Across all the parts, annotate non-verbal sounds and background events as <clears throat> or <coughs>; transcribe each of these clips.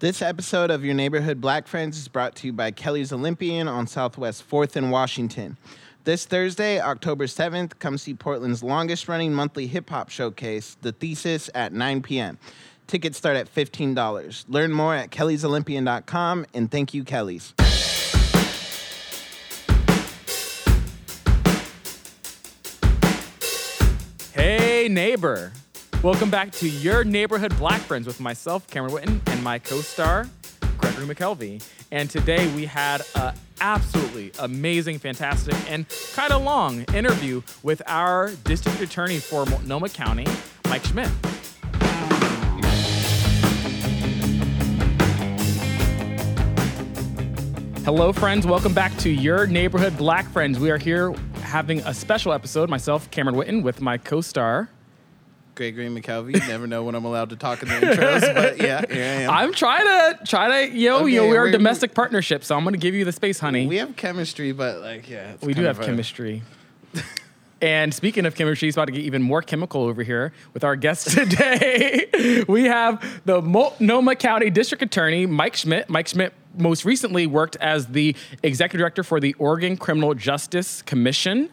This episode of Your Neighborhood Black Friends is brought to you by Kelly's Olympian on Southwest 4th and Washington. This Thursday, October 7th, come see Portland's longest running monthly hip hop showcase, The Thesis, at 9 p.m. Tickets start at $15. Learn more at kellysolympian.com and thank you, Kelly's. Hey, neighbor. Welcome back to Your Neighborhood Black Friends with myself, Cameron Witten, and my co star, Gregory McKelvey. And today we had an absolutely amazing, fantastic, and kind of long interview with our district attorney for Multnomah County, Mike Schmidt. Hello, friends. Welcome back to Your Neighborhood Black Friends. We are here having a special episode. Myself, Cameron Witten, with my co star, Gregory McKelvey. You never know when I'm allowed to talk in the intros, but yeah, here I am. I'm trying to try to yo know you know Okay, we're a domestic partnership, so I'm gonna give you the space, honey. we We, have chemistry, but like, yeah, we do have chemistry. <laughs> and speaking of chemistry, it's about to get even more chemical over here with our guest <laughs> today. <laughs> we have the Multnomah County District Attorney Mike Schmidt. Mike Schmidt most recently worked as the executive director for the Oregon Criminal Justice Commission,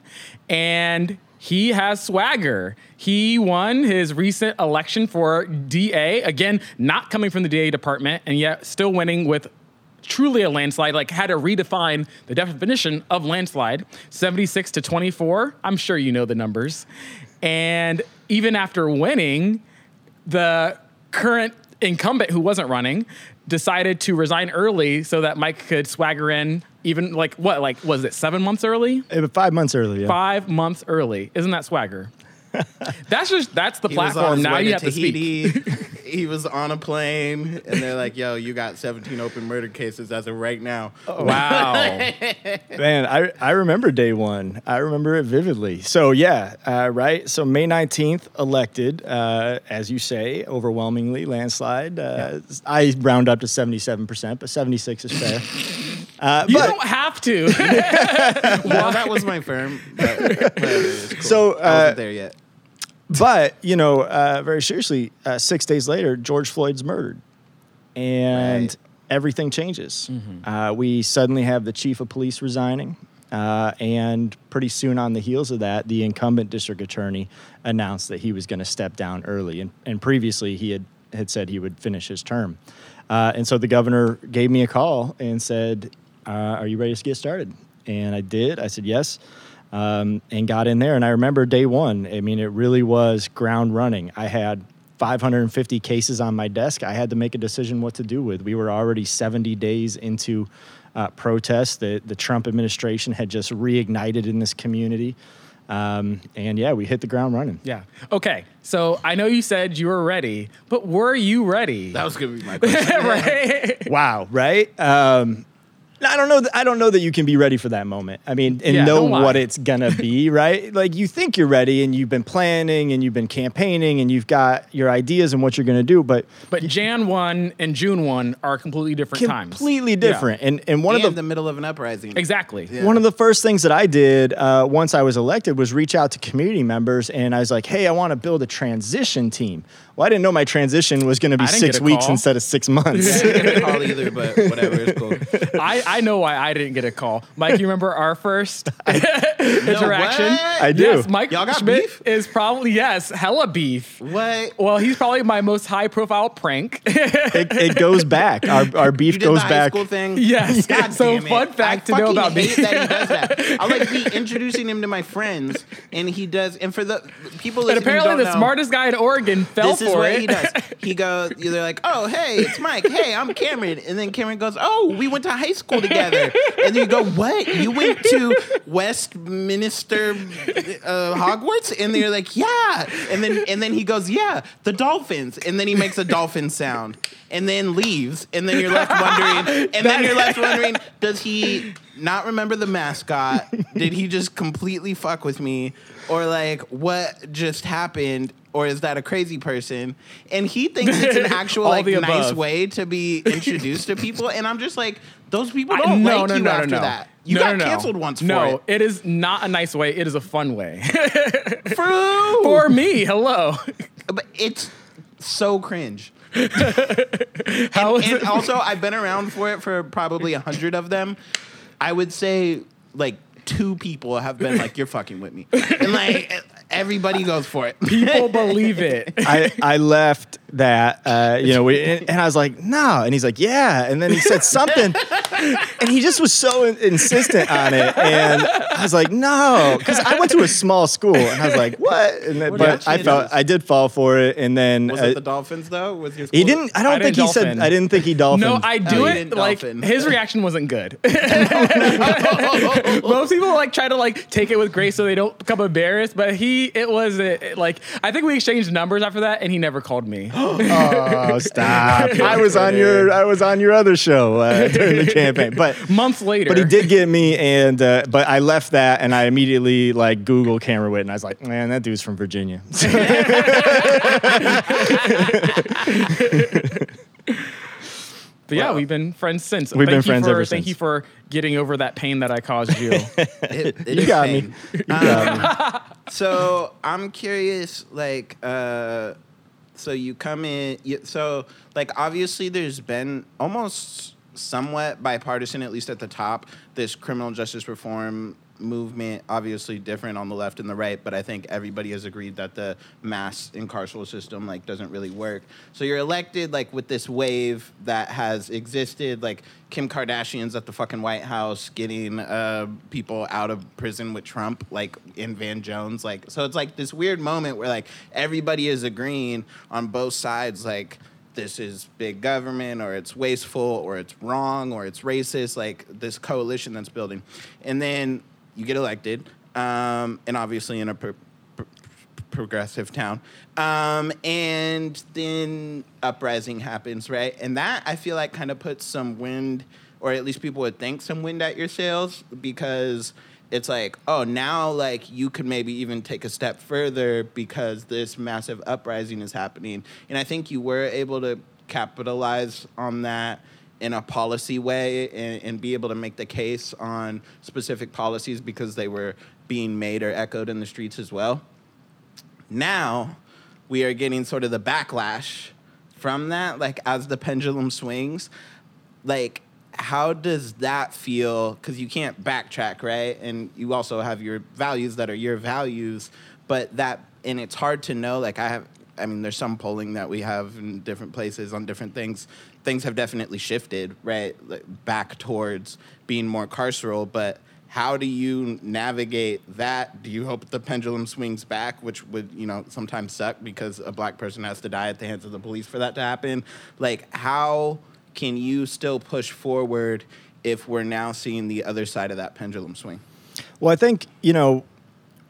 and he has swagger. He won his recent election for DA, again, not coming from the DA department, and yet still winning with truly a landslide, like had to redefine the definition of landslide 76 to 24. I'm sure you know the numbers. And even after winning, the current incumbent who wasn't running decided to resign early so that Mike could swagger in even like what like was it 7 months early? Five months early. Yeah. 5 months early. Isn't that swagger? <laughs> that's just that's the He platform now you to have to speak. <laughs> <laughs> He was on a plane, and they're like, "Yo, you got 17 open murder cases as of right now." Wow. Man, I, I remember day one. I remember it vividly. So, yeah, uh, right? So, May 19th, elected, uh, as you say, overwhelmingly landslide. Uh, I round up to 77%, but 76 is fair. Uh, you but, don't have to. <laughs> well, that was my <laughs> firm. But whatever, cool. So, I uh, wasn't there yet. but, you know, uh, very seriously, uh, six days later, George Floyd's murdered. And Right. everything changes. Uh, we suddenly have the chief of police resigning. Uh, and pretty soon on the heels of that, the incumbent district attorney announced that he was going to step down early. And, and previously, he had, had said he would finish his term. Uh, and so the governor gave me a call and said, uh, Are you ready to get started? And I did. I said, Yes. Um, and got in there. And I remember day one, I mean, it really was ground running. I had 550 cases on my desk. I had to make a decision what to do with. We were already 70 days into uh, protests. that the Trump administration had just reignited in this community. Um, and yeah, we hit the ground running. Yeah. Okay. So I know you said you were ready, but were you ready? That was gonna be my <laughs> question. right. Wow, right? Um, I don't know. That, I don't know that you can be ready for that moment. I mean, and Yeah, know what it's gonna be, <laughs> right? Like you think you're ready, and you've been planning, and you've been campaigning, and you've got your ideas and what you're gonna do, but But Jan 1 and June 1 are completely different times. completely different. And and one One of the the middle of an uprising. Exactly. Yeah. One of the first things that I did uh, once I was elected was reach out to community members, and I was like, "Hey, I want to build a transition team." Well, I didn't know my transition was going to be six weeks call. instead of six <laughs> months. I didn't get a call either, but <laughs> whatever, it's cool. I, I know why I didn't get a call. Mike, you remember our first <laughs> interaction? what? I do. Yes, Mike Y'all got Schmidt beef? is probably, yes, hella beef. What? Well, he's probably my most high profile prank. it, it goes back. Our, our beef You did goes the high back. school thing. Yes. God So damn it. fun fact I to know about me. hate that he does that. I like be introducing him to my friends, and he does. And for the people and apparently don't the know, smartest guy in Oregon fell This is what it. he does. He goes, <laughs> they're like, "Oh, hey, it's Mike. Hey, I'm Cameron." And then Cameron goes, "Oh, we went to high school together." And then you go, "What? You went to Westminster uh, Hogwarts?" And they're like, "Yeah." And then and then he goes, "Yeah, the dolphins." And then he makes a dolphin sound, and then leaves. And then you're left wondering. And then you're left wondering, does he not remember the mascot? <laughs> Did he just completely fuck with me? Or like what just happened? Or is that a crazy person? And he thinks it's an <laughs> actual All like the nice above. way to be introduced to people. And I'm just like, those people I- don't no, like no, you no, no, after no. that. You No, got no, no. canceled once no, for it is not a nice way. It is a fun way. <laughs> True. for me, hello. but it's so cringe. How was and it? also, I've been around for it for probably a hundred of them. I would say like two people have been like, "You're fucking with me," <laughs> and like everybody goes for it. People <laughs> believe it. I, I left that, uh, you know, we, and, and I was like, no. And he's like, yeah. And then he said <laughs> something, and he just was so in- insistent on it. And I was like, no, because I went to a small school, and I was like, what? And then, What are but your I felt chances? I did fall for it, and then Was uh, it the Dolphins though? Was your he school- didn't. I don't I think didn't he said. dolphin. I didn't think he dolphined. No, I do you it didn't like dolphin. his reaction wasn't good. Most people like try to like take it with grace so they don't become embarrassed, but he it was uh, like I think we exchanged numbers after that, and he never called me. <gasps> Oh, stop! <laughs> I was on your. I was on your other show uh, <laughs> during the campaign, but. Months later, But he did get me, and uh, but I left that, and I immediately like Google Camera Wit, and I was like, man, that dude's from Virginia. <laughs> But yeah, Well, we've been friends since. We've thank been you friends for, ever Thank since. you for getting over that pain that I caused you. <laughs> It, it you is got me. pain. You got me. <laughs> So I'm curious, like, uh, so you come in, you, so like obviously there's been almost somewhat bipartisan, at least at the top, this criminal justice reform movement. Obviously different on the left and the right, but I think everybody has agreed that the mass incarceral system like doesn't really work. So you're elected like with this wave that has existed, like Kim Kardashian's at the fucking White House getting uh, people out of prison with Trump, like in Van Jones. Like, so it's like this weird moment where like everybody is agreeing on both sides, like this is big government or it's wasteful or it's wrong or it's racist, like this coalition that's building. And then you get elected, um, and obviously in a pro- pro- progressive town. Um, and then uprising happens, right? And that I feel like kind of puts some wind, or at least people would think some wind at your sails because it's like, oh, now like you could maybe even take a step further because this massive uprising is happening. And I think you were able to capitalize on that in a policy way and, and be able to make the case on specific policies because they were being made or echoed in the streets as well. Now we are getting sort of the backlash from that like as the pendulum swings. Like how does that feel? Because you can't backtrack right? And you also have your values that are your values but that and it's hard to know like i have i mean there's some polling that we have in different places on different things things have definitely shifted right back towards being more carceral but how do you navigate that? Do you hope the pendulum swings back, which would, you know, sometimes suck because a black person has to die at the hands of the police for that to happen? Like, how can you still push forward if we're now seeing the other side of that pendulum swing? Well, I think you know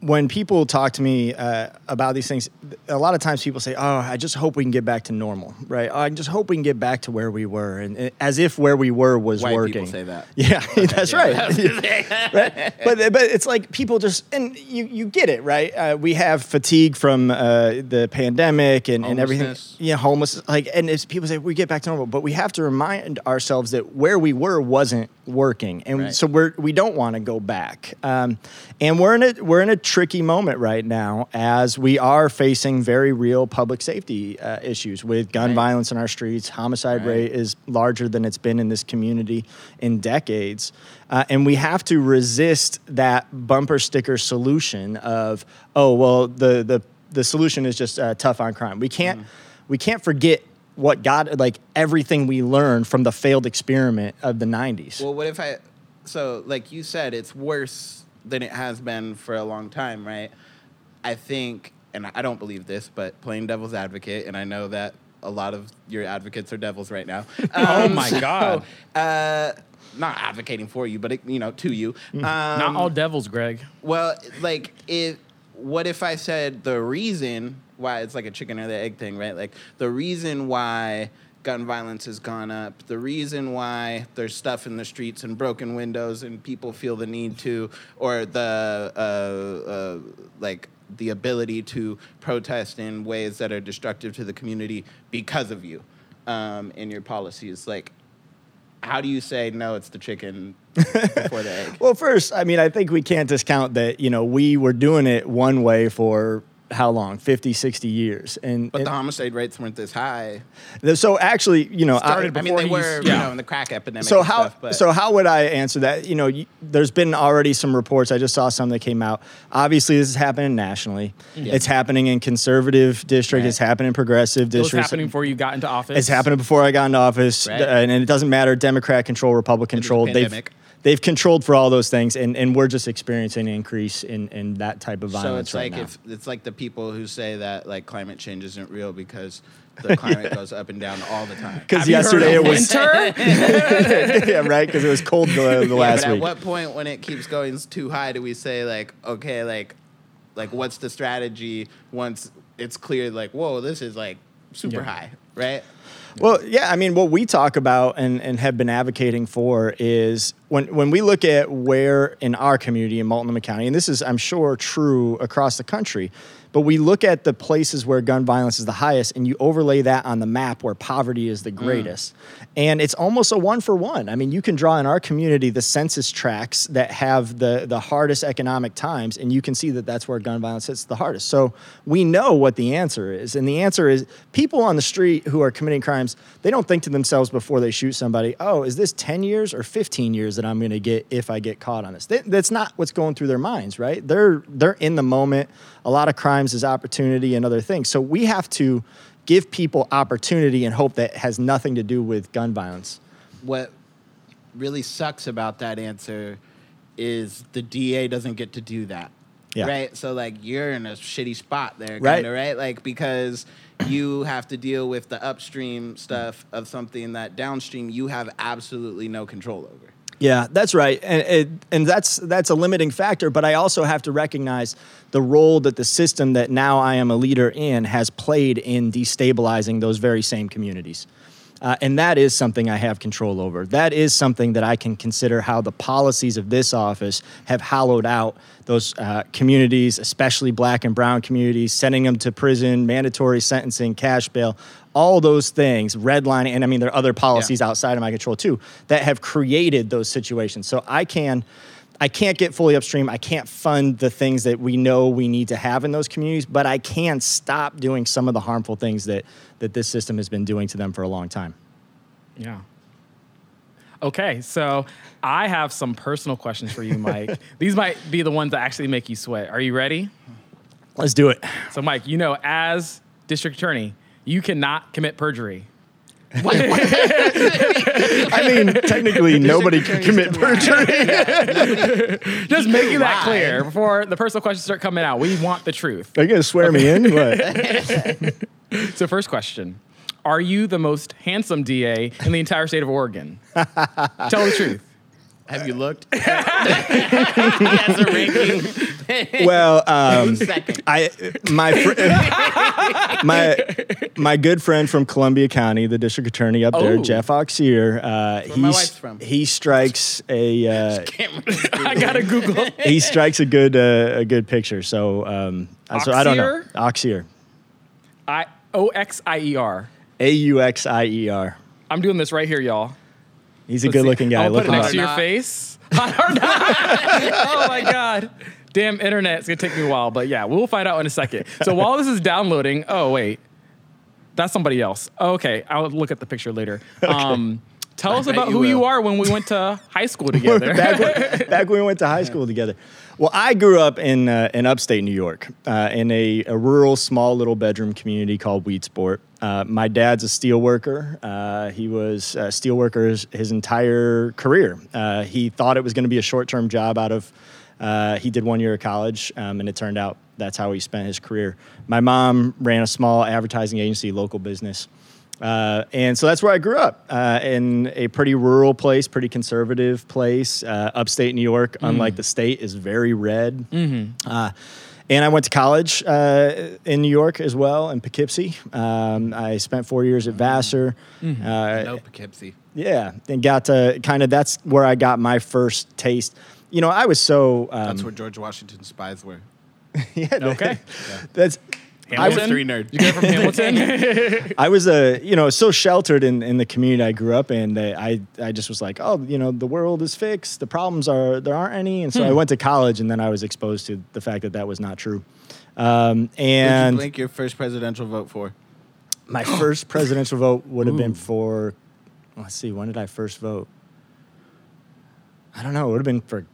when people talk to me uh, about these things, a lot of times people say, "Oh, I just hope we can get back to normal," right? Oh, I just hope we can get back to where we were, and uh, as if where we were was White working. people say that. <laughs> Yeah, that's right. <laughs> <laughs> right. But but it's like people just and you you get it right. Uh, we have fatigue from uh, the pandemic and, and everything. Yeah, homeless. Like and it's, people say we get back to normal, but we have to remind ourselves that where we were wasn't working, and Right. so we're we don't want to go back. Um, and we're in a we're in a tricky moment right now as we are facing very real public safety uh, issues with gun Right. violence in our streets. Homicide Right. rate is larger than it's been in this community in decades. Uh, and we have to resist that bumper sticker solution of, oh, well, the, the, the solution is just uh, tough on crime. We can't, we can't forget what got, like everything we learned from the failed experiment of the 90s. Well, what if I, so like you said, it's worse than it has been for a long time, right? I think, and I don't believe this, but playing devil's advocate, and I know that a lot of your advocates are devils right now. <laughs> Oh Um, my so, God. Uh, not advocating for you, but it, you know, to you. Um, Not all devils, Greg. well, like, it. What if I said the reason why it's like a chicken or the egg thing, right? Like the reason why gun violence has gone up, the reason why there's stuff in the streets and broken windows and people feel the need to, or the uh, uh, like the ability to protest in ways that are destructive to the community because of you um, and your policies, like. How do you say no? It's the chicken before the <laughs> egg. Well, first, I mean, I think we can't discount that, you know, we were doing it one way for how long 50 60 years and, But and the homicide rates weren't this high. so actually you know I- Started I mean, Before they were, used- you know, in the crack epidemic. so and how stuff, but so how would I answer that? You know, you, there's been already some reports. I just saw some that came out. Obviously, this is happening nationally. It's happening in conservative district. Right. It's happening in progressive It was districts. happening before you got into office. It's happening before I got into office, Right. uh, and, and it doesn't matter Democrat control, Republican was a control. They've pandemic. They've controlled for all those things, and, and we're just experiencing an increase in, in that type of violence. So it's right like now. if it's like the people who say that like climate change isn't real because <laughs> the climate goes up and down all the time. Because Have you heard yesterday it was winter. <laughs> <laughs> yeah right because it was cold the, the Yeah, last but at week. what point when it keeps going too high do we say like okay like like what's the strategy once it's clear like whoa this is like super Yeah. high right Well, yeah, I mean, what we talk about and, and have been advocating for is when, when we look at where in our community in Multnomah County, and this is, I'm sure, true across the country, but we look at the places where gun violence is the highest and you overlay that on the map where poverty is the mm. greatest. And it's almost a one for one. I mean, you can draw in our community the census tracts that have the, the hardest economic times, and you can see that that's where gun violence hits the hardest. So we know what the answer is. And the answer is people on the street who are committing crimes, they don't think to themselves before they shoot somebody, oh, is this 10 years or 15 years that I'm going to get if I get caught on this? That- that's not what's going through their minds, right? They're, they're in the moment. A lot of crimes is opportunity and other things. So we have to give people opportunity and hope that has nothing to do with gun violence. what really sucks about that answer is the DA doesn't get to do that. Yeah. Right? So like you're in a shitty spot there, Right. kind of, right? Like because you have to deal with the upstream stuff of something that downstream you have absolutely no control over. Yeah, that's right, and it, and that's that's a limiting factor. But I also have to recognize the role that the system that now I am a leader in has played in destabilizing those very same communities. Uh, and that is something I have control over. That is something that I can consider how the policies of this office have hollowed out those uh, communities, especially black and brown communities, sending them to prison, mandatory sentencing, cash bail, all those things, redlining, and I mean, there are other policies outside of my control too that have created those situations. So I can. I can't get fully upstream. I can't fund the things that we know we need to have in those communities, but I can stop doing some of the harmful things that that this system has been doing to them for a long time. Yeah. Okay, so I have some personal questions for you, Mike. <laughs> These might be the ones that actually make you sweat. Are you ready? Let's do it. So, Mike, you know, as district attorney, you cannot commit perjury. <laughs> I mean, technically, nobody can commit perjury. <laughs> Just making that clear before the personal questions start coming out. We want the truth. Are you gonna swear me in? What? <laughs> So, first question Are you the most handsome DA in the entire state of Oregon? Tell the truth. Have you looked? <laughs> he has a ranking. Well, um, I my fr- <laughs> my my good friend from Columbia County, the district attorney up there, Oh. Jeff Auxier. Uh, where my he's- He strikes a uh, <laughs> I gotta Google. he strikes a good uh, a good picture. So um, so I don't know. Auxier, I O X I E R. A U X I E R. I'm doing this right here, y'all. He's a Let's good see. looking guy. I'll Look put it him next up. to your face. Hot or not? oh my god. Damn internet. It's gonna take me a while, but yeah, we'll find out in a second. So while this is downloading, oh wait, that's somebody else. Oh, okay, I'll look at the picture later. <laughs> Um, tell us bet about you who you are when we went to high school <laughs> together. back, when, back when we went to high school together. Well, I grew up in uh, in upstate New York, uh, in a, a rural, small little bedroom community called Weedsport. Uh, my dad's a steel worker. Uh, he was a steel worker his, his entire career. Uh, he thought it was going to be a short term job out of. Uh, he did one year of college, um, and it turned out that's how he spent his career. My mom ran a small advertising agency, local business. Uh, and so that's where I grew up uh, in a pretty rural place, pretty conservative place. Uh, upstate New York, unlike the state, is very red. Uh, and I went to college uh, in New York as well, in Poughkeepsie. Um, I spent four years at Vassar. Uh, no Poughkeepsie. Yeah, and got to kind of that's where I got my first taste. You know, I was so um, That's where George Washington's spies were. <laughs> yeah, Okay. <laughs> That's I was, Hamilton? History nerd. You get it from <laughs> Hamilton? <laughs> I was a you know so sheltered in, in the community I grew up in that I I just was like oh you know the world is fixed the problems are there aren't any and so I went to college and then I was exposed to the fact that that was not true. Um, Who'd you and blink your first presidential vote for? my first <gasps> presidential vote would have been for, let's see, when did I first vote? I don't know. It would have been for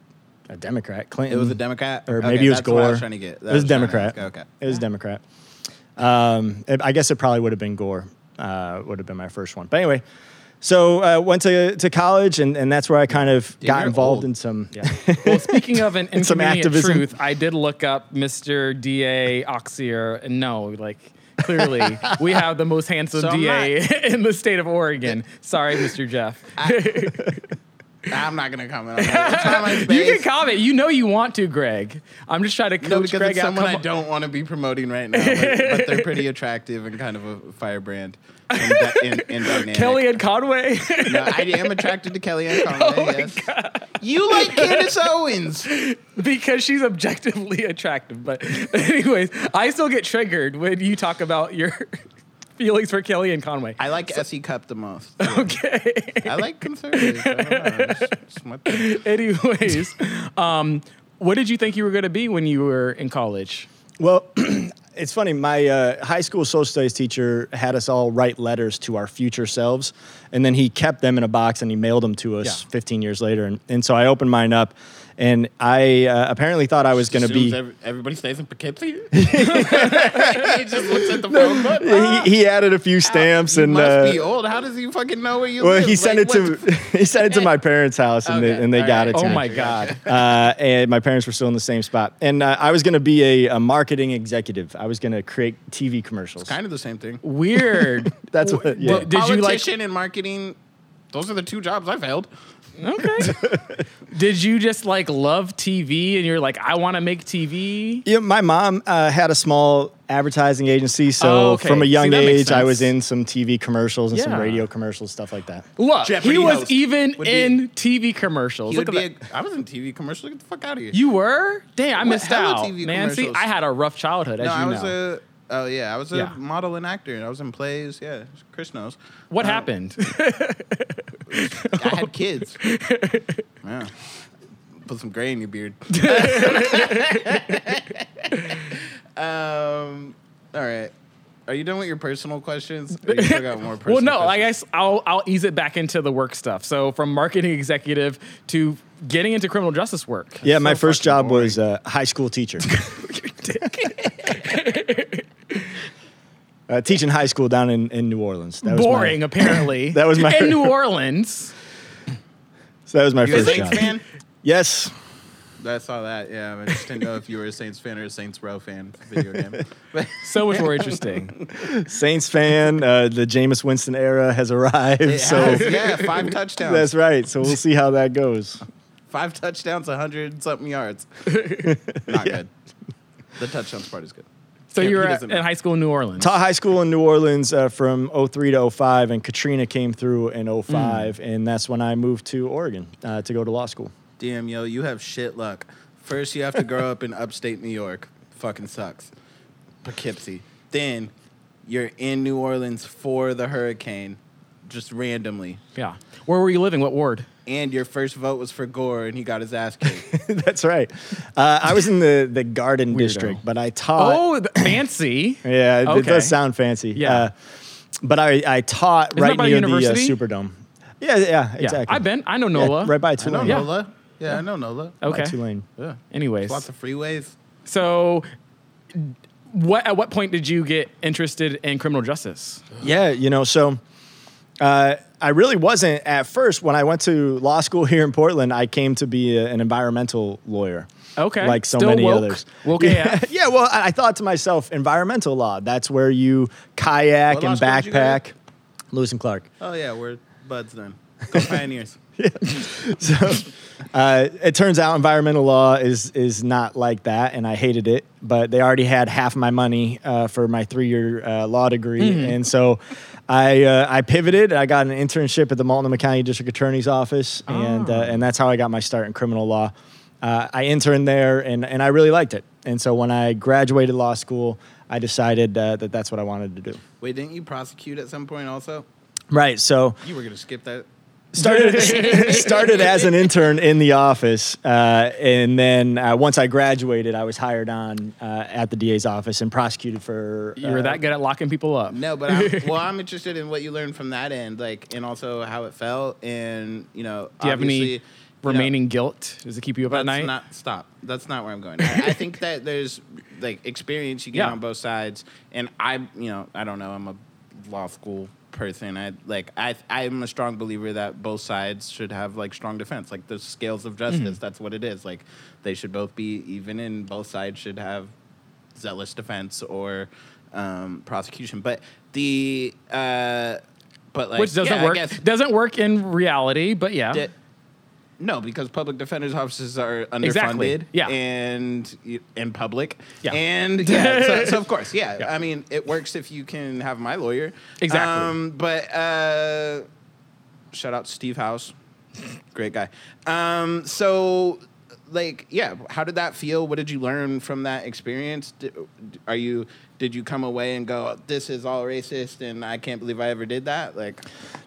a Democrat, Clinton. It was a Democrat, or Okay, maybe it was that's what I Gore. was trying to get. That It was was trying to Democrat. ask. Okay. It was Democrat. Um, it- I guess it probably would have been Gore. Uh, would have been my first one. But anyway, so uh, went to to college, and, and that's where I kind of Damn, got involved old. in some. Yeah. <laughs> Well, speaking of an <laughs> Some activism. truth, I did look up Mr. DA Auxier, and no, like clearly we have the most handsome So I'm DA <laughs> in the state of Oregon. Sorry, Mr. Jeff. I'm not gonna comment on that. <laughs> It's not my you can comment. You know you want to, Greg. I'm just trying to coach No, because Greg it's out. someone I don't want to be promoting right now, but, but they're pretty <laughs> attractive and kind of a firebrand and, and, and <laughs> dynamic. Kellyanne Conway. No, I am attracted to Kellyanne Oh Conway. yes. You like Candace Owens? because she's objectively attractive. But anyways, I still get triggered when you talk about your feelings for Kellyanne Conway. I like S.E. Cupp the most. <laughs> Okay. I like conservatives. I don't know. It's- it's. <laughs> Anyways, um, what did you think you were going to be when you were in college? Well, <clears throat> it's funny. My uh, high school social studies teacher had us all write letters to our future selves, and then he kept them in a box and he mailed them to us Yeah. 15 years later. And, and so I opened mine up, and I uh, apparently thought I was going to be. every- everybody stays in Poughkeepsie. <laughs> <laughs> he just looks at the phone book. He, he added a few stamps You and. must uh, be old. How does he fucking know where you well, live? Well, he sent Like, it to <laughs> he sent it to my parents' house, and, they, and they all got right. it. To Oh me. my God. uh, and my parents were still in the same spot. And uh, I was going to be a, a marketing executive. I was going to create TV commercials. Kind of the same thing. Weird. That's what. Yeah. Well, did you like? Politician and marketing. Those are the two jobs I've held. Okay. <laughs> did you just like love TV and you're like, I want to make TV? Yeah, my mom uh, had a small advertising agency, so Oh, okay. from a See, young that makes age, I was sense. in some TV commercials and some radio commercials, stuff like that. Look, Jeopardy he was host even would be- in TV commercials. He Look would at be that. a, I was in TV commercials. Get the fuck out of here. you were? Damn, I missed hella out. TV Man, see, commercials? I had a rough childhood, as no, you I was know. a. Oh yeah, I was a Yeah. model and actor. I was in plays. Yeah, Chris knows. what Uh, happened? <laughs> I had kids. <laughs> yeah. Put some gray in your beard. <laughs> um. All right. Are you done with your personal questions? Or you still got more personal well, no, I guess I'll I'll ease it back into the work stuff. So from marketing executive to getting into criminal justice work. Yeah, my so first job boring. was a high school teacher. Uh, teaching high school down in, in New Orleans. That was my- Boring, apparently. <laughs> That was my- in New Orleans. <laughs> so that was my You a first Saints job. fan? Yes. I saw that. Yeah, I just didn't know if you were a Saints fan or a Saints Row fan. Video game. But <laughs> So much more interesting. Saints fan. Uh, the Jameis Winston era has arrived. it so has, yeah, five touchdowns. that's right. So we'll see how that goes. Five touchdowns, hundred something yards. Not good. The touchdowns part is good. So you were he at, in high school in New Orleans. Taught high school in New Orleans uh, from 03 to 05, and Katrina came through in 05, and that's when I moved to Oregon uh, to go to law school. Damn, yo, you have shit luck. First, you have to grow up in <laughs> upstate New York. Fucking sucks. Poughkeepsie. Then, you're in New Orleans for the hurricane, just randomly. Yeah. Where were you living? What ward? And your first vote was for Gore, and he got his ass kicked. <laughs> that's right. Uh, I was in the, the Garden Weirdo. District, but I taught. oh, <clears throat> fancy. Yeah, it, it does sound fancy. Yeah. Uh, but I, I taught Isn't right by near the uh, university? Superdome. Yeah, yeah, Yeah. exactly. I've been. I know Yeah, NOLA. right by I know Tulane. Yeah. Nola. Yeah, I know Nola. By Okay. Tulane. Yeah. Anyways. Lots of freeways. So, what at what point did you get interested in criminal justice? Yeah, you know, so uh, I really wasn't at first. When I went to law school <laughs> here in Portland, I came to be a, an environmental lawyer. Okay. Like so Still many woke? others. Woke yeah. <laughs> Yeah, well, I I thought to myself, environmental law, that's where you kayak What and school did you go to? backpack. Lewis and Clark. Oh, yeah, we're buds then. Go <laughs> Pioneers. <laughs> So uh, it turns out environmental law is is not like that, and I hated it. But they already had half my money uh, for my three year uh, law degree, and so I uh, I pivoted. I got an internship at the Multnomah County District Attorney's Office, and uh, and that's how I got my start in criminal law. Uh, I interned there, and and I really liked it. And so when I graduated law school, I decided uh, that that's what I wanted to do. Wait, didn't you prosecute at some point also? Right. So You were going to skip that? Started <laughs> started as an intern in the office, uh, and then uh, once I graduated, I was hired on uh, at the DA's office and prosecuted for. You were uh, that good at locking people up. No, but I'm, <laughs> well, I'm interested in what you learned from that end, like, and also how it felt, and you know, Do you have obviously, any you know, remaining guilt? Does it keep you up at That's night? not stop. That's not where I'm going. I, I think that there's like experience you get Yeah. on both sides, and I, you know, I don't know. I'm a law school person. I like I I'm a strong believer that both sides should have like strong defense, like the scales of justice. Mm-hmm. That's what it is. Like they should both be even, and both sides should have zealous defense or um, prosecution. But the uh, but like Which doesn't yeah, work. Doesn't work in reality, but yeah. Di- no, because public defenders' offices are underfunded. Exactly, yeah. And in public. Yeah. And yeah, so, <laughs> so of course, yeah. Yeah. I mean, it works if you can have my lawyer. Exactly. Um, but uh, shout out Steve House, great guy. Um, so, like, yeah, how did that feel? What did you learn from that experience? Did, are you did you come away and go, "This is all racist," and I can't believe I ever did that? Like,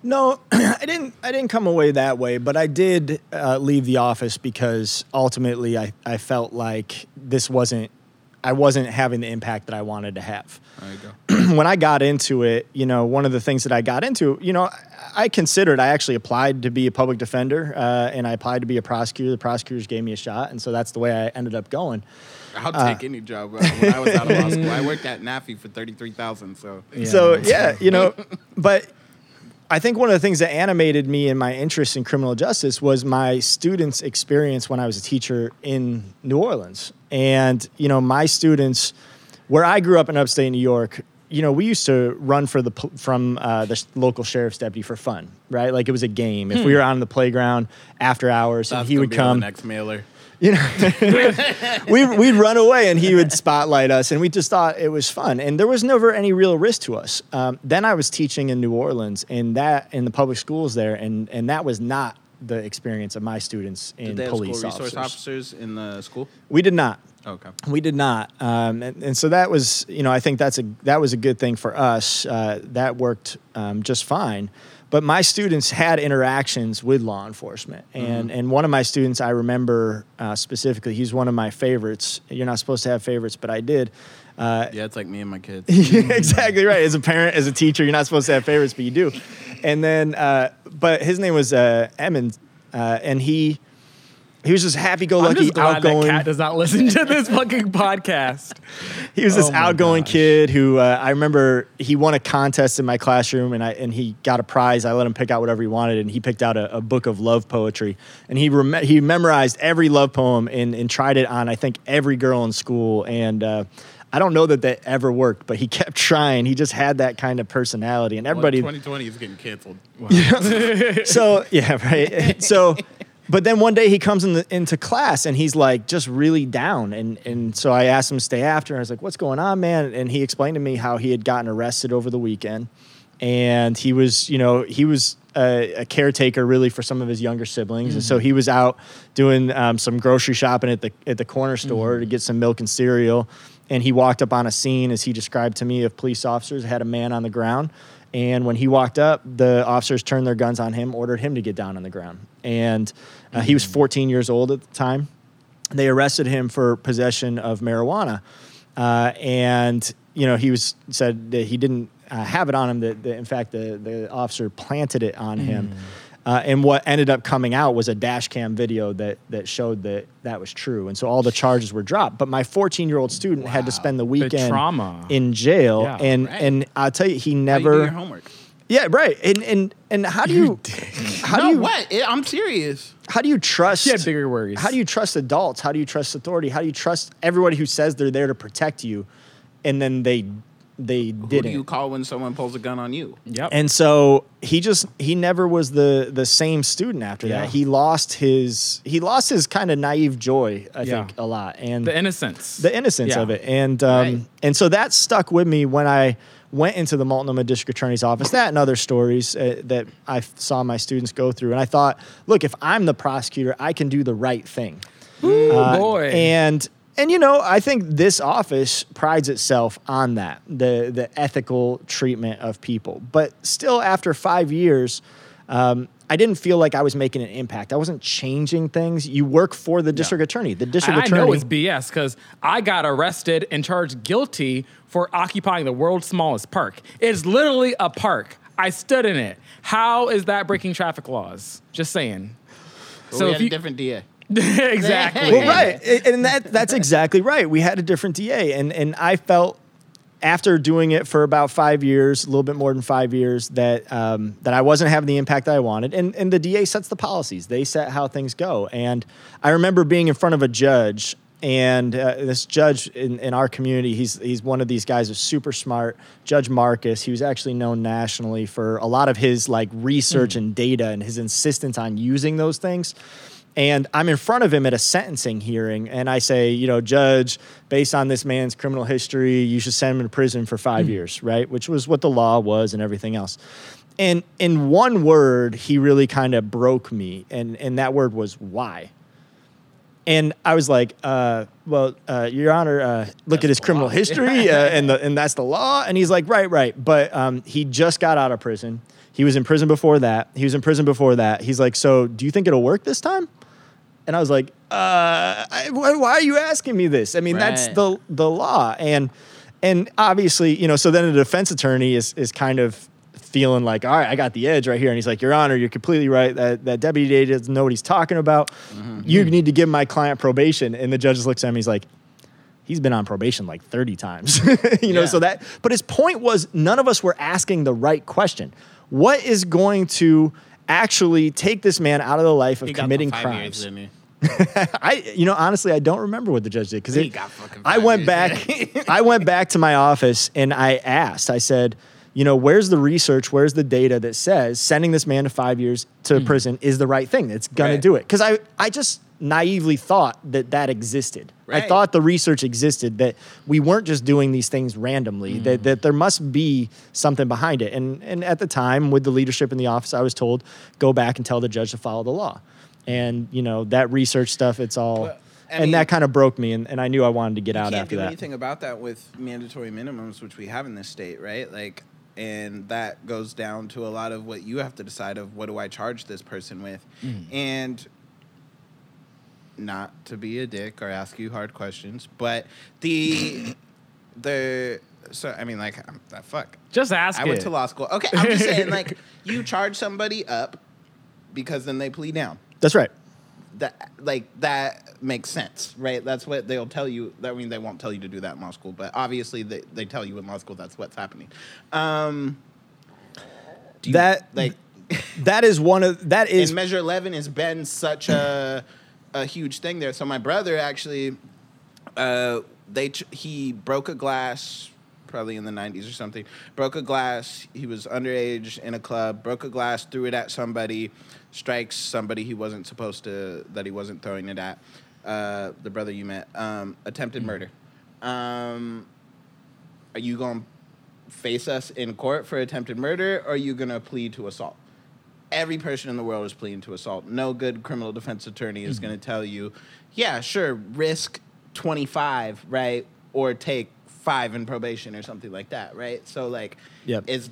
No, <clears throat> I didn't. I didn't come away that way, but I did uh, leave the office because ultimately I, I felt like this wasn't. I wasn't having the impact that I wanted to have. there <clears throat> when I got into it, you know, one of the things that I got into, you know, I- I considered, I actually applied to be a public defender uh, and I applied to be a prosecutor. The prosecutors gave me a shot. And so that's the way I ended up going. I'll Uh, take any job. When I was out of law school, I worked at NAFI for thirty three thousand. So So, yeah, you know, <laughs> but I think one of the things that animated me in my interest in criminal justice was my students' experience when I was a teacher in New Orleans. And, you know, my students, where I grew up in upstate New York, you know, we used to run for the from uh, the local sheriff's deputy for fun, right? Like it was a game. If we were on the playground after hours, and he would come, the next mailer. You know, <laughs> we'd, we'd run away and he would spotlight us and we just thought it was fun. And there was never any real risk to us. Um, then I was teaching in New Orleans and that in the public schools there. And, and that was not the experience of my students in Did they have police school resource officers. officers in the school? We did not. Okay. We did not, um, and, and so that was, you know, I think that's a that was a good thing for us. Uh, that worked um, just fine. But my students had interactions with law enforcement, and and one of my students I remember uh, specifically. He's one of my favorites. You're not supposed to have favorites, but I did. Uh, Yeah, it's like me and my kids. <laughs> exactly right. As a parent, as a teacher, you're not supposed to have favorites, but you do. And then, uh, but his name was uh, Emmons, uh, and he he was just happy-go-lucky, just glad outgoing. that cat does not listen to this <laughs> fucking podcast. He was this Oh my outgoing gosh. kid who uh, I remember he won a contest in my classroom and I and he got a prize. I let him pick out whatever he wanted and he picked out a, a book of love poetry and he rem- he memorized every love poem and, and tried it on I think every girl in school and. Uh, I don't know that that ever worked, but he <laughs> kept trying. He just had that kind of personality, and everybody. Twenty twenty is getting canceled. <laughs> so yeah, right. So, but then one day he comes in the, into class and he's like just really down, and and so I asked him to stay after. And I was like, "What's going on, man?" And he explained to me how he had gotten arrested over the weekend, and he was, you know, he was a, a caretaker really for some of his younger siblings, and so he was out doing um, some grocery shopping at the at the corner store to get some milk and cereal. And he walked up on a scene, as he described to me, of police officers had a man on the ground. And when he walked up, the officers turned their guns on him, ordered him to get down on the ground. And uh, he was 14 years old at the time. They arrested him for possession of marijuana. Uh, and, you know, he was said that he didn't uh, have it on him, that, that in fact, the, the officer planted it on him. Uh, and what ended up coming out was a dash cam video that, that showed that that was true. And so all the charges were dropped. But my 14 year old student had to spend the weekend trauma. in jail. Yeah. and, Right. and I'll tell you, he you never. your homework? Yeah, right. And and and how do you <laughs> how no, do you what? I'm serious. How do you trust She had bigger worries. How do you trust adults? How do you trust authority? How do you trust everybody who says they're there to protect you and then they they Who didn't? do you call when someone pulls a gun on you? Yep. and so he just he never was the the same student after Yeah. that. He lost his he lost his kind of naive joy, I Yeah. think, a lot. And the innocence. the innocence Yeah. of it. And um, Right. and so that stuck with me when I went into the Multnomah District Attorney's office. That and other stories uh, that I saw my students go through. And I thought, look, if I'm the prosecutor, I can do the right thing. Ooh, Uh, boy. And and you know, I think this office prides itself on that the the ethical treatment of people. But still, after five years. Um, I didn't feel like I was making an impact. I wasn't changing things. You work for the district attorney. The district And I attorney. know it's BS because I got arrested and charged guilty for occupying the world's smallest park. It's literally a park. I stood in it. How is that breaking traffic laws? Just saying. so so we had you a different <laughs> DA. <laughs> exactly. Well, right, and that that's exactly right. We had a different DA, and and I felt after doing it for about five years, a little bit more than five years, that um, that I wasn't having the impact that I wanted. And and the DA sets the policies; they set how things go. And I remember being in front of a judge. And uh, this judge in, in our community, he's he's one of these guys who's super smart. Judge Marcus, he was actually known nationally for a lot of his like research and data and his insistence on using those things. And I'm in front of him at a sentencing hearing, and I say, you know, Judge, based on this man's criminal history, you should send him to prison for five years, right? Which was what the law was and everything else. And in one word, he really kind of broke me, and and that word was why. And I was like, uh, "Well, uh, Your Honor, uh, look at his criminal history, uh, <laughs> and the, and that's the law." And he's like, "Right, right." But um, he just got out of prison. He was in prison before that. He was in prison before that. He's like, "So, do you think it'll work this time?" And I was like, uh, I, why, why are you asking me this? I mean, that's the the law. And and obviously, you know, so then the defense attorney is is kind of feeling like, all right, I got the edge right here. And he's like, Your Honor, you're completely right. That that deputy DA doesn't know what he's talking about. You need to give my client probation. And the judge just looks at him. He's like, he's been on probation like 30 times. <laughs> you know, Yeah. so that but his point was none of us were asking the right question. What is going to actually take this man out of the life of committing crimes? Years? <laughs> I, you know, honestly, I don't remember what the judge did because He got fucking I went back. <laughs> I went back to my office and I asked. I said, you know, where's the research? Where's the data that says sending this man to five years to hmm. prison is the right thing? It's gonna Right. do it. Because I, I just naively thought that that existed. I thought the research existed that we weren't just doing these things randomly. That hmm. that there must be something behind it. And and at the time, with the leadership in the office, I was told go back and tell the judge to follow the law. And you know that research stuff, it's all. Well, I and mean- that kind of broke me, and, and I knew I wanted to get out can't after do that. anything about that with mandatory minimums, which we have in this state, right? Like, and that goes down to a lot of what you have to decide of what do I charge this person with, and not to be a dick or ask you hard questions, but the <coughs> the so I mean like I'm, uh, fuck. Just ask I it. went to law school. Okay, I'm just saying like <laughs> you charge somebody up because then they plead down That's right. that like that makes sense, right? That's what they'll tell you. I mean, they won't tell you to do that in law school, but obviously they, they tell you in law school that's what's happening. Um, you- That- like <laughs> That is one of that is in Measure Eleven has been such a a huge thing there. So my brother actually, uh, they he broke a glass probably in the 90s or something broke a glass he was underage in a club broke a glass threw it at somebody strikes somebody he wasn't supposed to that he wasn't throwing it at uh, the brother you met um, attempted murder um, are you going to face us in court for attempted murder or are you going to plead to assault every person in the world is pleading to assault. No good criminal defense attorney is going to tell you, yeah, sure, risk 25, right? Or take five in probation or something like that, right? So, like, Yep. is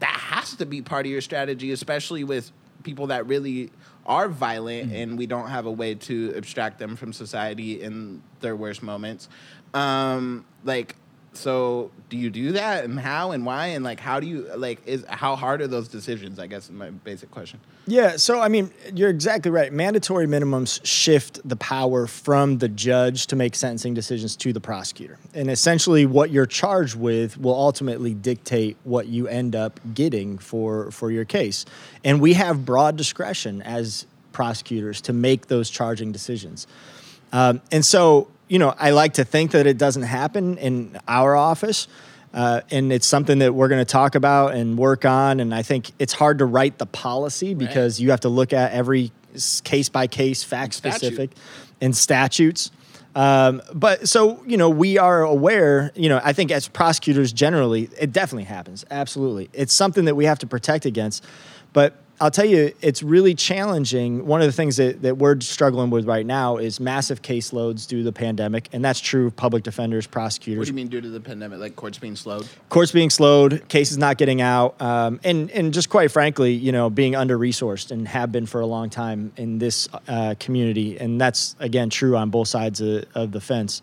that has to be part of your strategy, especially with people that really are violent and we don't have a way to abstract them from society in their worst moments. Um, like, so do you do that and how and why and like how do you like is how hard are those decisions? I guess is my basic question. Yeah, so I mean, you're exactly right. Mandatory minimums shift the power from the judge to make sentencing decisions to the prosecutor. And essentially what you're charged with will ultimately dictate what you end up getting for for your case. And we have broad discretion as prosecutors to make those charging decisions. Um, and so, you know, I like to think that it doesn't happen in our office. Uh, and it's something that we're going to talk about and work on. And I think it's hard to write the policy because you have to look at every case by case, fact specific, and statutes. Um, but so, you know, we are aware, you know, I think as prosecutors generally, it definitely happens. Absolutely. It's something that we have to protect against. But I'll tell you, it's really challenging. One of the things that, that we're struggling with right now is massive caseloads due to the pandemic, and that's true of public defenders, prosecutors. What do you mean due to the pandemic? Like courts being slowed? Courts being slowed, cases not getting out, um, and and just quite frankly, you know, being under resourced and have been for a long time in this uh, community, and that's again true on both sides of, of the fence.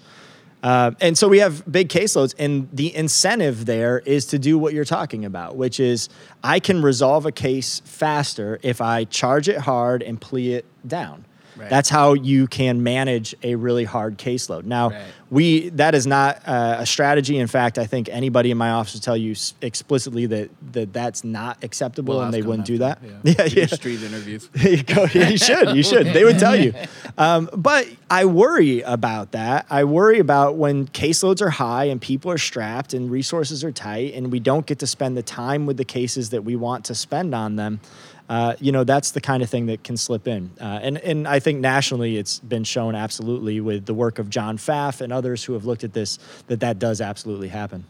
Uh, and so we have big caseloads, and the incentive there is to do what you're talking about, which is I can resolve a case faster if I charge it hard and plea it down. Right. That's how you can manage a really hard caseload. Now, Right. we that is not uh, a strategy. In fact, I think anybody in my office will tell you s- explicitly that, that that's not acceptable, and they wouldn't do that. after, <laughs> Yeah, Do yeah. street interviews. <laughs> you go. Yeah, you should. You should. They would tell you. <laughs> Um, but I worry about that. I worry about when caseloads are high and people are strapped and resources are tight, and we don't get to spend the time with the cases that we want to spend on them. Uh, you know, that's the kind of thing that can slip in. Uh, and and I think nationally, it's been shown absolutely with the work of John Pfaff and others who have looked at this that that does absolutely happen.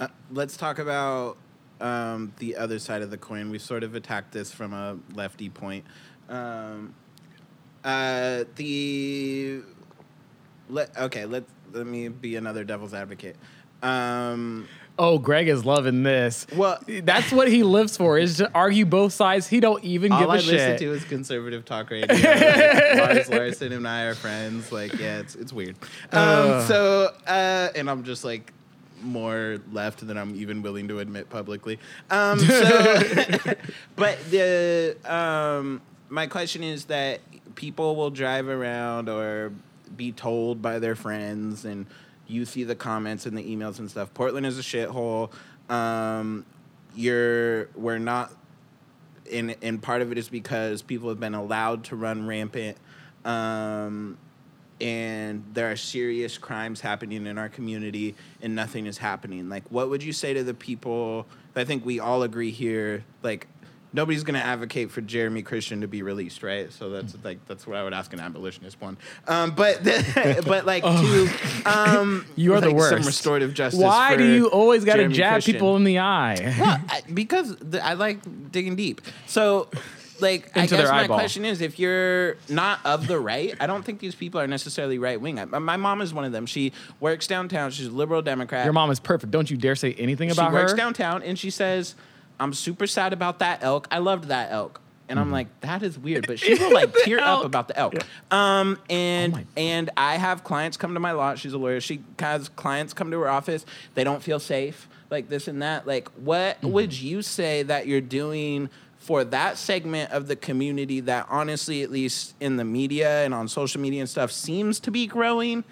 Uh, let's talk about um, the other side of the coin. We've sort of attacked this from a lefty point. Um, uh, the let okay. Let let me be another devil's advocate. Um, Oh, Greg is loving this. Well- that's what he lives for is to argue both sides. He don't even give all a I shit. listen to is conservative talk radio. Like, Lars Larson and I are friends. Like, yeah, it's it's weird. Um, so, uh, and I'm just like more left than I'm even willing to admit publicly. Um, so, <laughs> but the um, my question is that people will drive around or be told by their friends and you see the comments and the emails and stuff. Portland is a shithole. Um, you're we're not and and part of it is because people have been allowed to run rampant um, and there are serious crimes happening in our community and nothing is happening like what would you say to the people i think we all agree here like nobody's going to advocate for jeremy christian to be released right so that's like that's what i would ask an abolitionist one um, but <laughs> but like to um, <laughs> You are the like, some worst. restorative justice Why do you always got to jab Christian. people in the eye? Well, <laughs> I, because the, I like digging deep. So, like, I guess my eyeball. question is, if you're not of the right, I don't think these people are necessarily right wing. My mom is one of them. She works downtown. She's a liberal Democrat. Your mom is perfect. Don't you dare say anything about her. she works her. downtown, and she says, "I'm super sad about that elk. I loved that elk." And Mm-hmm. I'm like, that is weird, but she <laughs> will like tear up about the elk. Um, and Oh and I have clients come to my lot. She's a lawyer. She has clients come to her office. They don't feel safe, like this and that. Like, what Mm-hmm. would you say that you're doing for that segment of the community that, honestly, at least in the media and on social media and stuff, seems to be growing?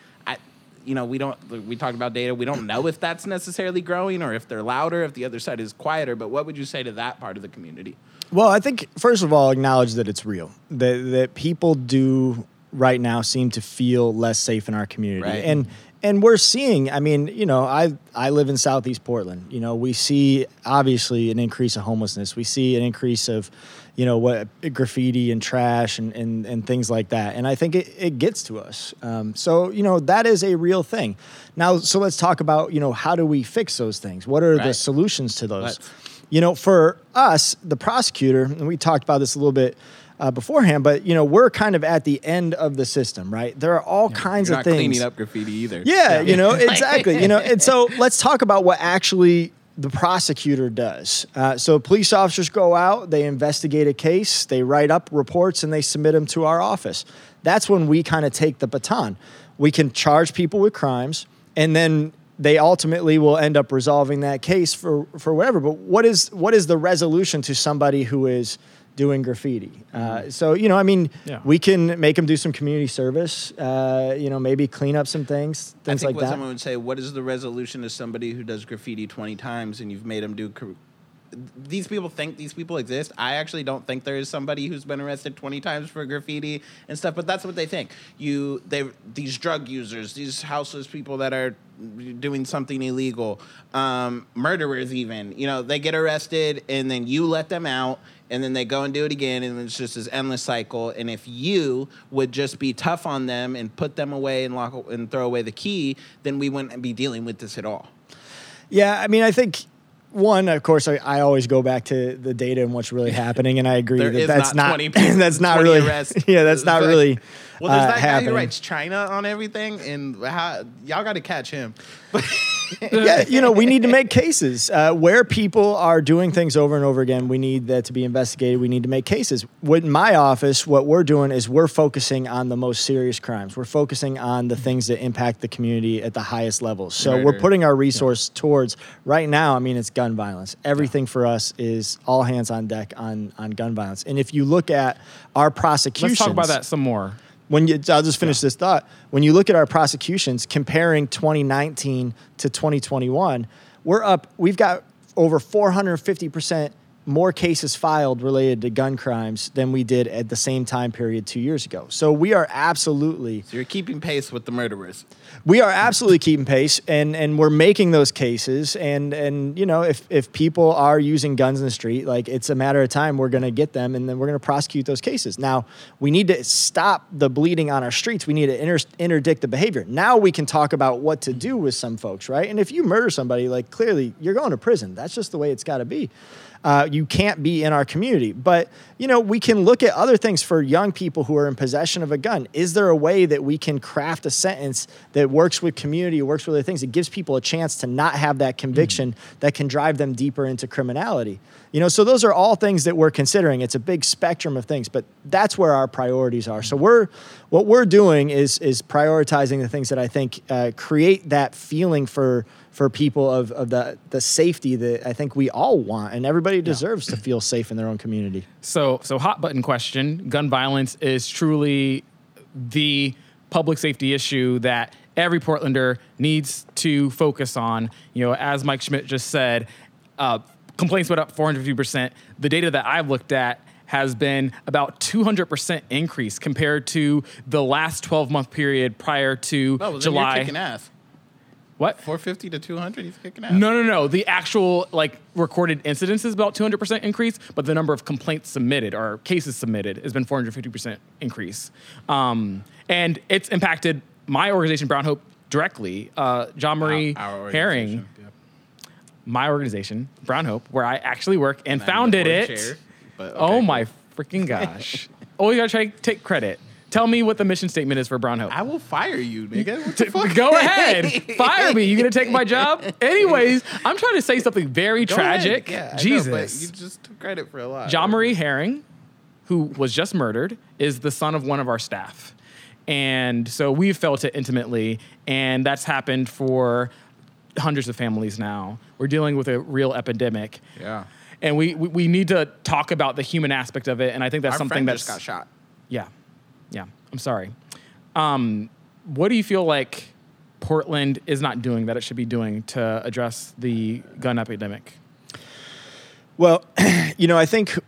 You know, we don't. We talked about data. We don't know if that's necessarily growing or if they're louder, if the other side is quieter. But what would you say to that part of the community? Well, I think first of all, acknowledge that it's real. That that people do right now seem to feel less safe in our community, Right. and and we're seeing. I mean, you know, I I live in Southeast Portland. You know, we see obviously an increase of homelessness. We see an increase of, you know, what graffiti and trash and and, and things like that. And I think it, it gets to us. Um, so you know, that is a real thing. Now, so let's talk about you know how do we fix those things? What are the solutions to those? Let's. you know, for us, the prosecutor, and we talked about this a little bit uh, beforehand, but you know, we're kind of at the end of the system, right? There are all kinds You're of not things. cleaning up graffiti either. Yeah, you know, <laughs> exactly. you know, and so let's talk about what actually the prosecutor does. Uh, so police officers go out, they investigate a case, they write up reports, and they submit them to our office. That's when we kind of take the baton. We can charge people with crimes, and then they ultimately will end up resolving that case for for whatever. But what is what is the resolution to somebody who is doing graffiti? Uh, so you know, I mean, Yeah. we can make them do some community service. Uh, you know, maybe clean up some things, I things think like what that. someone would say, what is the resolution to somebody who does graffiti 20 times and you've made them do. cor- These people think these people exist. I actually don't think there is somebody who's been arrested 20 times for graffiti and stuff, but that's what they think. You, they, these drug users, these houseless people that are doing something illegal, um, murderers even, you know, they get arrested and then you let them out and then they go and do it again and it's just this endless cycle. And if you would just be tough on them and put them away and lock and throw away the key then we wouldn't be dealing with this at all. Yeah, I mean, I think one, of course, I, I always go back to the data and what's really <laughs> happening, and I agree that that's not not, 20 <laughs> that's not 20 really <laughs> yeah that's not really Well, there's uh, that guy happening. who writes China on everything, and how, y'all got to catch him. <laughs> yeah, you know, we need to make cases uh, where people are doing things over and over again. We need that to be investigated. We need to make cases. With my office, what we're doing is we're focusing on the most serious crimes. We're focusing on the things that impact the community at the highest levels. So we're putting our resource towards right now. I mean, it's gun violence. Everything for us is all hands on deck on on gun violence. And if you look at our prosecutions, Let's talk about that some more. When you, I'll just finish this thought. When you look at our prosecutions comparing 2019 to 2021, we're up. We've got over 450 percent more cases filed related to gun crimes than we did at the same time period two years ago. So we are absolutely So you're keeping pace with the murderers. we are absolutely keeping pace and and we're making those cases. And and you know if if people are using guns in the street like it's a matter of time we're going to get them and then we're going to prosecute those cases. Now we need to stop the bleeding on our streets. We need to inter- interdict the behavior. Now we can talk about what to do with some folks right? And if you murder somebody like clearly you're going to prison. That's just the way it's got to be uh, you can't be in our community. But you know, we can look at other things for young people who are in possession of a gun. Is there a way that we can craft a sentence that works with community, works with other things, that gives people a chance to not have that conviction that can drive them deeper into criminality? You know, so those are all things that we're considering. It's a big spectrum of things, but that's where our priorities are. So we're what we're doing is is prioritizing the things that I think uh, create that feeling for for people of, of the, the safety that I think we all want and everybody deserves to feel safe in their own community. So, so hot button question: Gun violence is truly the public safety issue that every Portlander needs to focus on. You know, as Mike Schmidt just said, uh, complaints went up 450 percent. The data that I've looked at has been about 200 percent increase compared to the last 12 month period prior to Oh, well, July. You're kicking ass. What? 450 to 200, he's kicking ass. No, no, no. The actual like recorded incidents is about 200% increase, but the number of complaints submitted or cases submitted has been 450% increase. Um, and it's impacted my organization, Brown Hope, directly. Uh, John Marie Our- our Herring, yep. my organization, Brown Hope, where I actually work and I'm founded it. chair, Oh okay, my freaking gosh. <laughs> oh, you gotta try to take credit. Tell me what the mission statement is for Brown Hope. I will fire you, nigga. What the <laughs> fuck? Go ahead. Fire me. You gonna take my job? <laughs> Anyways, I'm trying to say something very Go ahead. tragic. Yeah, I know, Jesus. but you just took credit for a lot. John Marie Herring, who was just murdered, is the son of one of our staff. And so we've felt it intimately, and that's happened for hundreds of families now. We're dealing with a real epidemic. Yeah. And we, we, we need to talk about the human aspect of it, and I think that's Our something friend that's just got shot. yeah, yeah. I'm sorry. Um, what do you feel like Portland is not doing that it should be doing to address the gun epidemic? Well, <clears throat> you know, I think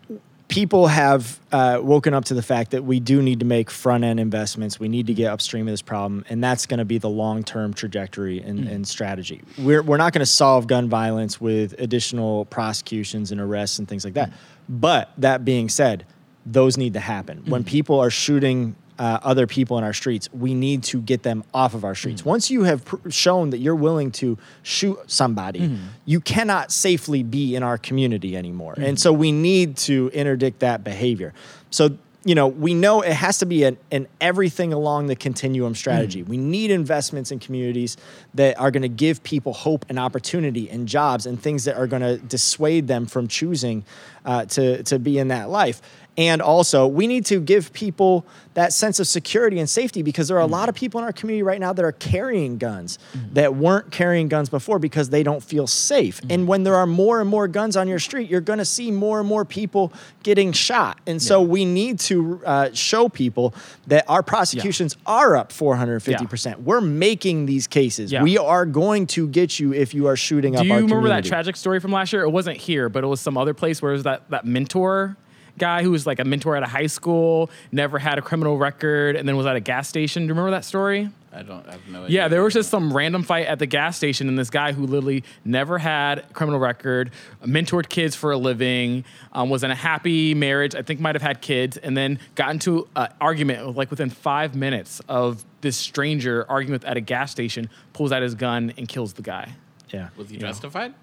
people have uh, woken up to the fact that we do need to make front end investments. We need to get upstream of this problem, and that's going to be the long term trajectory and, and strategy. We're, we're not going to solve gun violence with additional prosecutions and arrests and things like that. But that being said, those need to happen. When mm-hmm. people are shooting uh, other people in our streets, we need to get them off of our streets. Mm-hmm. Once you have pr- shown that you're willing to shoot somebody, mm-hmm. you cannot safely be in our community anymore. And so we need to interdict that behavior. So, you know, we know it has to be an, an everything along the continuum strategy. We need investments in communities that are going to give people hope and opportunity and jobs and things that are going to dissuade them from choosing uh, to, to be in that life. And also, we need to give people that sense of security and safety because there are a lot of people in our community right now that are carrying guns that weren't carrying guns before because they don't feel safe. And when there are more and more guns on your street, you're going to see more and more people getting shot. And so we need to uh, show people that our prosecutions are up 450%. We're making these cases. Yeah. We are going to get you if you are shooting Do up Do you remember that tragic story from last year? It wasn't here, but it was some other place where it was that, that mentor guy who was like a mentor at a high school, never had a criminal record, and then was at a gas station. Do you remember that story? I don't I have no idea. Yeah, there was just some random fight at the gas station, and this guy who literally never had a criminal record, mentored kids for a living, um, was in a happy marriage. I think might have had kids, and then got into an argument like within five minutes of this stranger arguing with at a gas station, pulls out his gun and kills the guy. Yeah. Was he justified?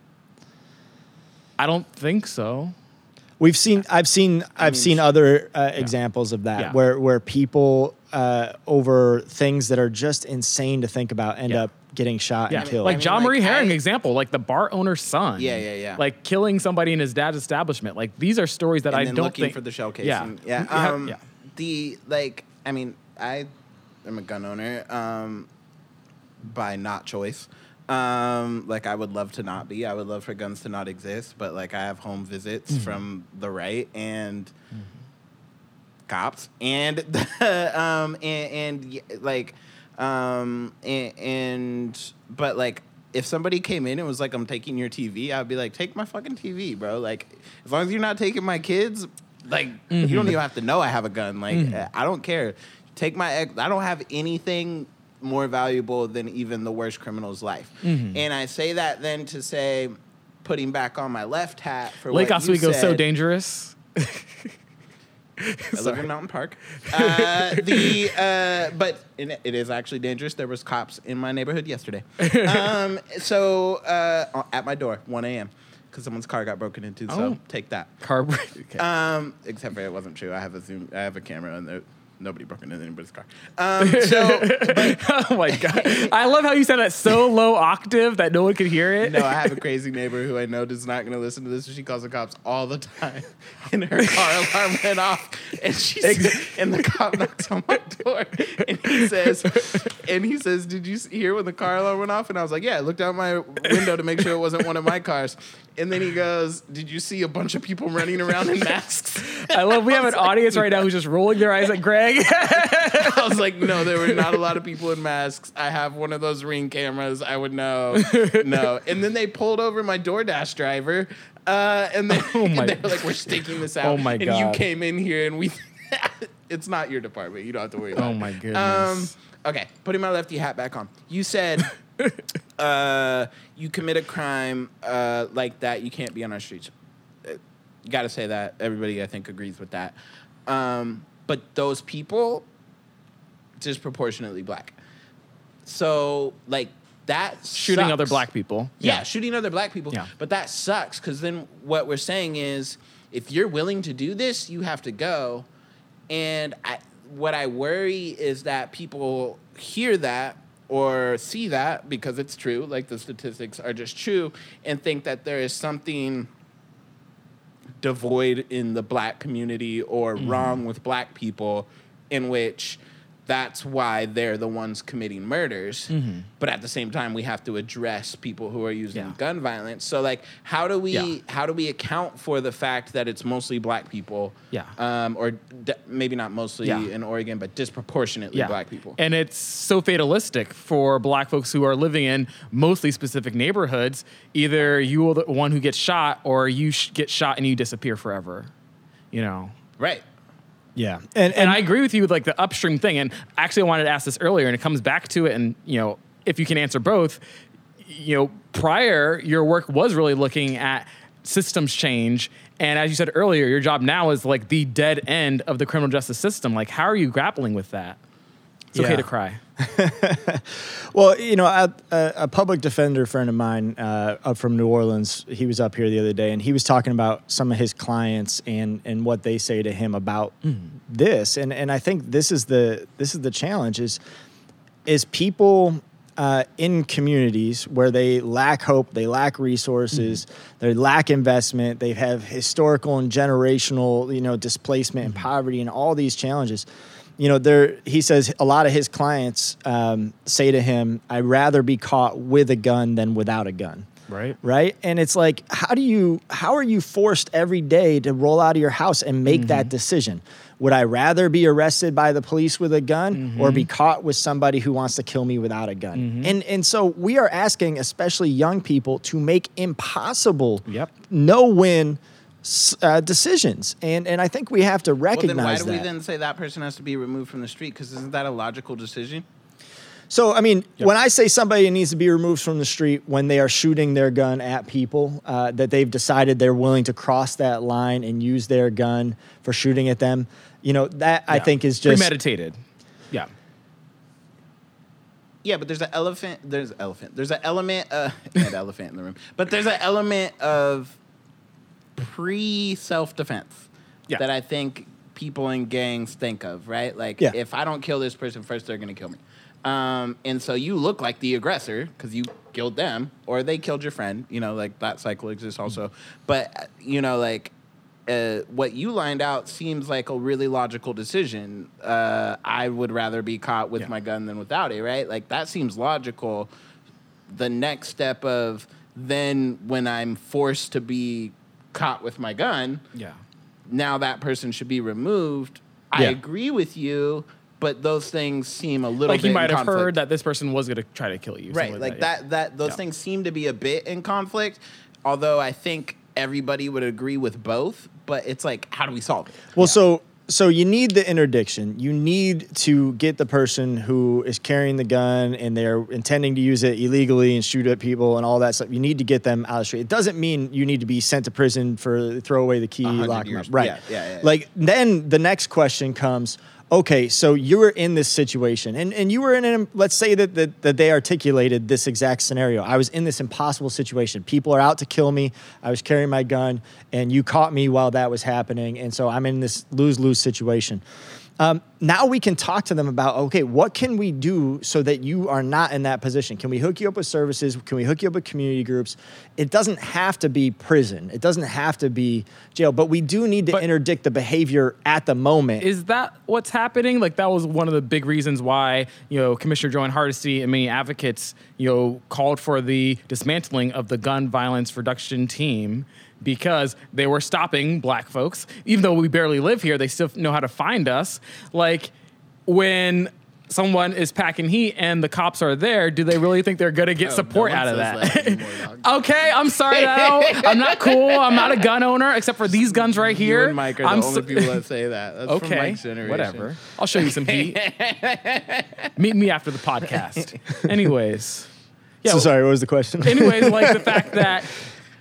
I don't think so. We've seen. I've seen. I've mean, seen other uh, examples of that Yeah. where where people uh, over things that are just insane to think about end Yeah. up getting shot Yeah, and killed. like I mean, John like, Marie Herring I- example, like the bar owner's son. Yeah, yeah, yeah. Like killing somebody in his dad's establishment. Like these are stories that and I then don't looking think for the shell case. Yeah, and- yeah. <laughs> Yeah, Um, yeah. The like, I mean, I am a gun owner um, by not choice. Um, like I would love to not be. I would love for guns to not exist, but like I have home visits Mm-hmm. from the right and cops and <laughs> um and, and like um and, and but like if somebody came in and was like i'm taking your tv i'd be like take my fucking tv bro. Like as long as you're not taking my kids like you don't even have to know i have a gun. Like i don't care. Take my ex- i don't have anything more valuable than even the worst criminal's life and i say that then to say putting back on my left hat for Lake what you said. Lake Oswego so dangerous. <laughs> I live in Mountain Park. Uh, the uh, but it, is actually dangerous. There was cops in my neighborhood yesterday. <laughs> Um, so uh, at my door, 1 a.m. because someone's car got broken into. So Oh. take that. Carb. <laughs> Okay. Um, except for it wasn't true. I have a zoom. I have a camera and there, nobody broke into anybody's car. Um, so <laughs> oh my god! I love how you said that so low octave that no one could hear it. no, I have a crazy neighbor who I know is not going to listen to this. She calls the cops all the time, <laughs> and her car alarm went off, and she and the cop knocks on my door, and he says, and he says, "Did you hear when the car alarm went off?" And I was like, "Yeah." I looked out my window to make sure it wasn't one of my cars, and then he goes, "Did you see a bunch of people running around in masks?" I love. We have an audience right now who's just rolling their eyes at Greg. <laughs> I was like, no, there were not a lot of people in masks. I have one of those ring cameras. I would know. No. And then they pulled over my DoorDash driver. Uh, and they, <laughs> Oh and they were like, we're staking this out. Oh my and God. you came in here and we. <laughs> it's not your department. You don't have to worry about Oh my Um, goodness. okay, putting my lefty hat back on. You said <laughs> uh, you commit a crime uh, like that, you can't be on our streets. Uh, Got to say that. Everybody, I think, agrees with that. Um, but those people, disproportionately black. So, like, that Shooting other black people. Yeah, shooting other black people. Yeah. But that sucks because then what we're saying is if you're willing to do this, you have to go. And I, what I worry is that people hear that or see that because it's true, like the statistics are just true, and think that there is something devoid in the black community or mm-hmm. wrong with black people in which that's why they're the ones committing murders but at the same time we have to address people who are using Yeah. gun violence so like how do we Yeah. how do we account for the fact that it's mostly black people Yeah. um, or d- maybe not mostly Yeah. in oregon but disproportionately black people And it's so fatalistic for black folks who are living in mostly specific neighborhoods. Either you are the one who gets shot or you sh- get shot and you disappear forever. You know? right yeah, and And I agree with you with like the upstream thing. And actually, I wanted to ask this earlier, and it comes back to it. And you know, if you can answer both, you know, prior your work was really looking at systems change. And as you said earlier, your job now is like the dead end of the criminal justice system. Like, how are you grappling with that? It's okay to cry. <laughs> Well, you know, a, a, public defender friend of mine uh, up from New Orleans, he was up here the other day, and he was talking about some of his clients and and what they say to him about this, and and I think this is the this is the challenge is is people uh, in communities where they lack hope, they lack resources, they lack investment, they have historical and generational, you know, displacement and poverty and all these challenges. You know, there he says a lot of his clients um, say to him, "I'd rather be caught with a gun than without a gun." Right. right and it's like how do you how are you forced every day to roll out of your house and make that mm-hmm. decision would i rather be arrested by the police with a gun mm-hmm. or be caught with somebody who wants to kill me without a gun mm-hmm. and and so we are asking especially young people to make impossible Yep. no win uh, decisions and and i think we have to well then why recognize do we then say that person has to be removed from the street because isn't that a logical decision So, I mean, when I say somebody needs to be removed from the street when they are shooting their gun at people, uh, that they've decided they're willing to cross that line and use their gun for shooting at them, you know, that I think is just. premeditated. Yeah. Yeah, but there's an elephant. There's an elephant. There's an element. Uh, <laughs> an elephant in the room. But there's an element of pre self defense Yeah. that I think people in gangs think of, right? Like, Yeah. if I don't kill this person first, they're going to kill me. Um, and so you look like the aggressor because you killed them or they killed your friend. You know, like that cycle exists also. But, uh, you know, like, uh, what you lined out seems like a really logical decision. Uh, I would rather be caught with Yeah. my gun than without it, right? Like, that seems logical the next step of then when I'm forced to be caught with my gun, Yeah. now that person should be removed. I agree with you, but those things seem a little Like bit you might in have conflict. heard that this person was going to try to kill you. right something like yeah. that that those Yeah. things seem to be a bit in conflict although i think everybody would agree with both but it's like how do we solve it Well, so so you need the interdiction. You need to get the person who is carrying the gun and they're intending to use it illegally and shoot at people and all that stuff. You need to get them out of the street. It doesn't mean you need to be sent to prison for throw away the key, lock them up. Right. Yeah, yeah, yeah. Like then the next question comes. Okay, so you were in this situation, and, and you were in an. Let's say that, that that they articulated this exact scenario. I was in this impossible situation. People are out to kill me. I was carrying my gun, and you caught me while that was happening, and so I'm in this lose lose situation. Um, now we can talk to them about okay, what can we do so that you are not in that position? Can we hook you up with services? Can we hook you up with community groups? It doesn't have to be prison. It doesn't have to be jail, but we do need to But- interdict the behavior at the moment. Is that what's happening? Like that was one of the big reasons why you know Commissioner Jo Ann Hardesty and many advocates you know called for the dismantling of the gun violence reduction team because they were stopping black folks. Even though we barely live here, they still know how to find us. Like when someone is packing heat and the cops are there, do they really think they're gonna get Oh, support no out of says that? anymore, <laughs> okay, I'm sorry. That I'm not cool. I'm not a gun owner, except for these guns right here. you and mike are the I'm only so- people that <laughs> say that that's from Okay, mike's generation whatever. I'll show you some heat. <laughs> Meet me after the podcast. Anyways, yeah. so sorry, what was the question? Anyways, like the fact that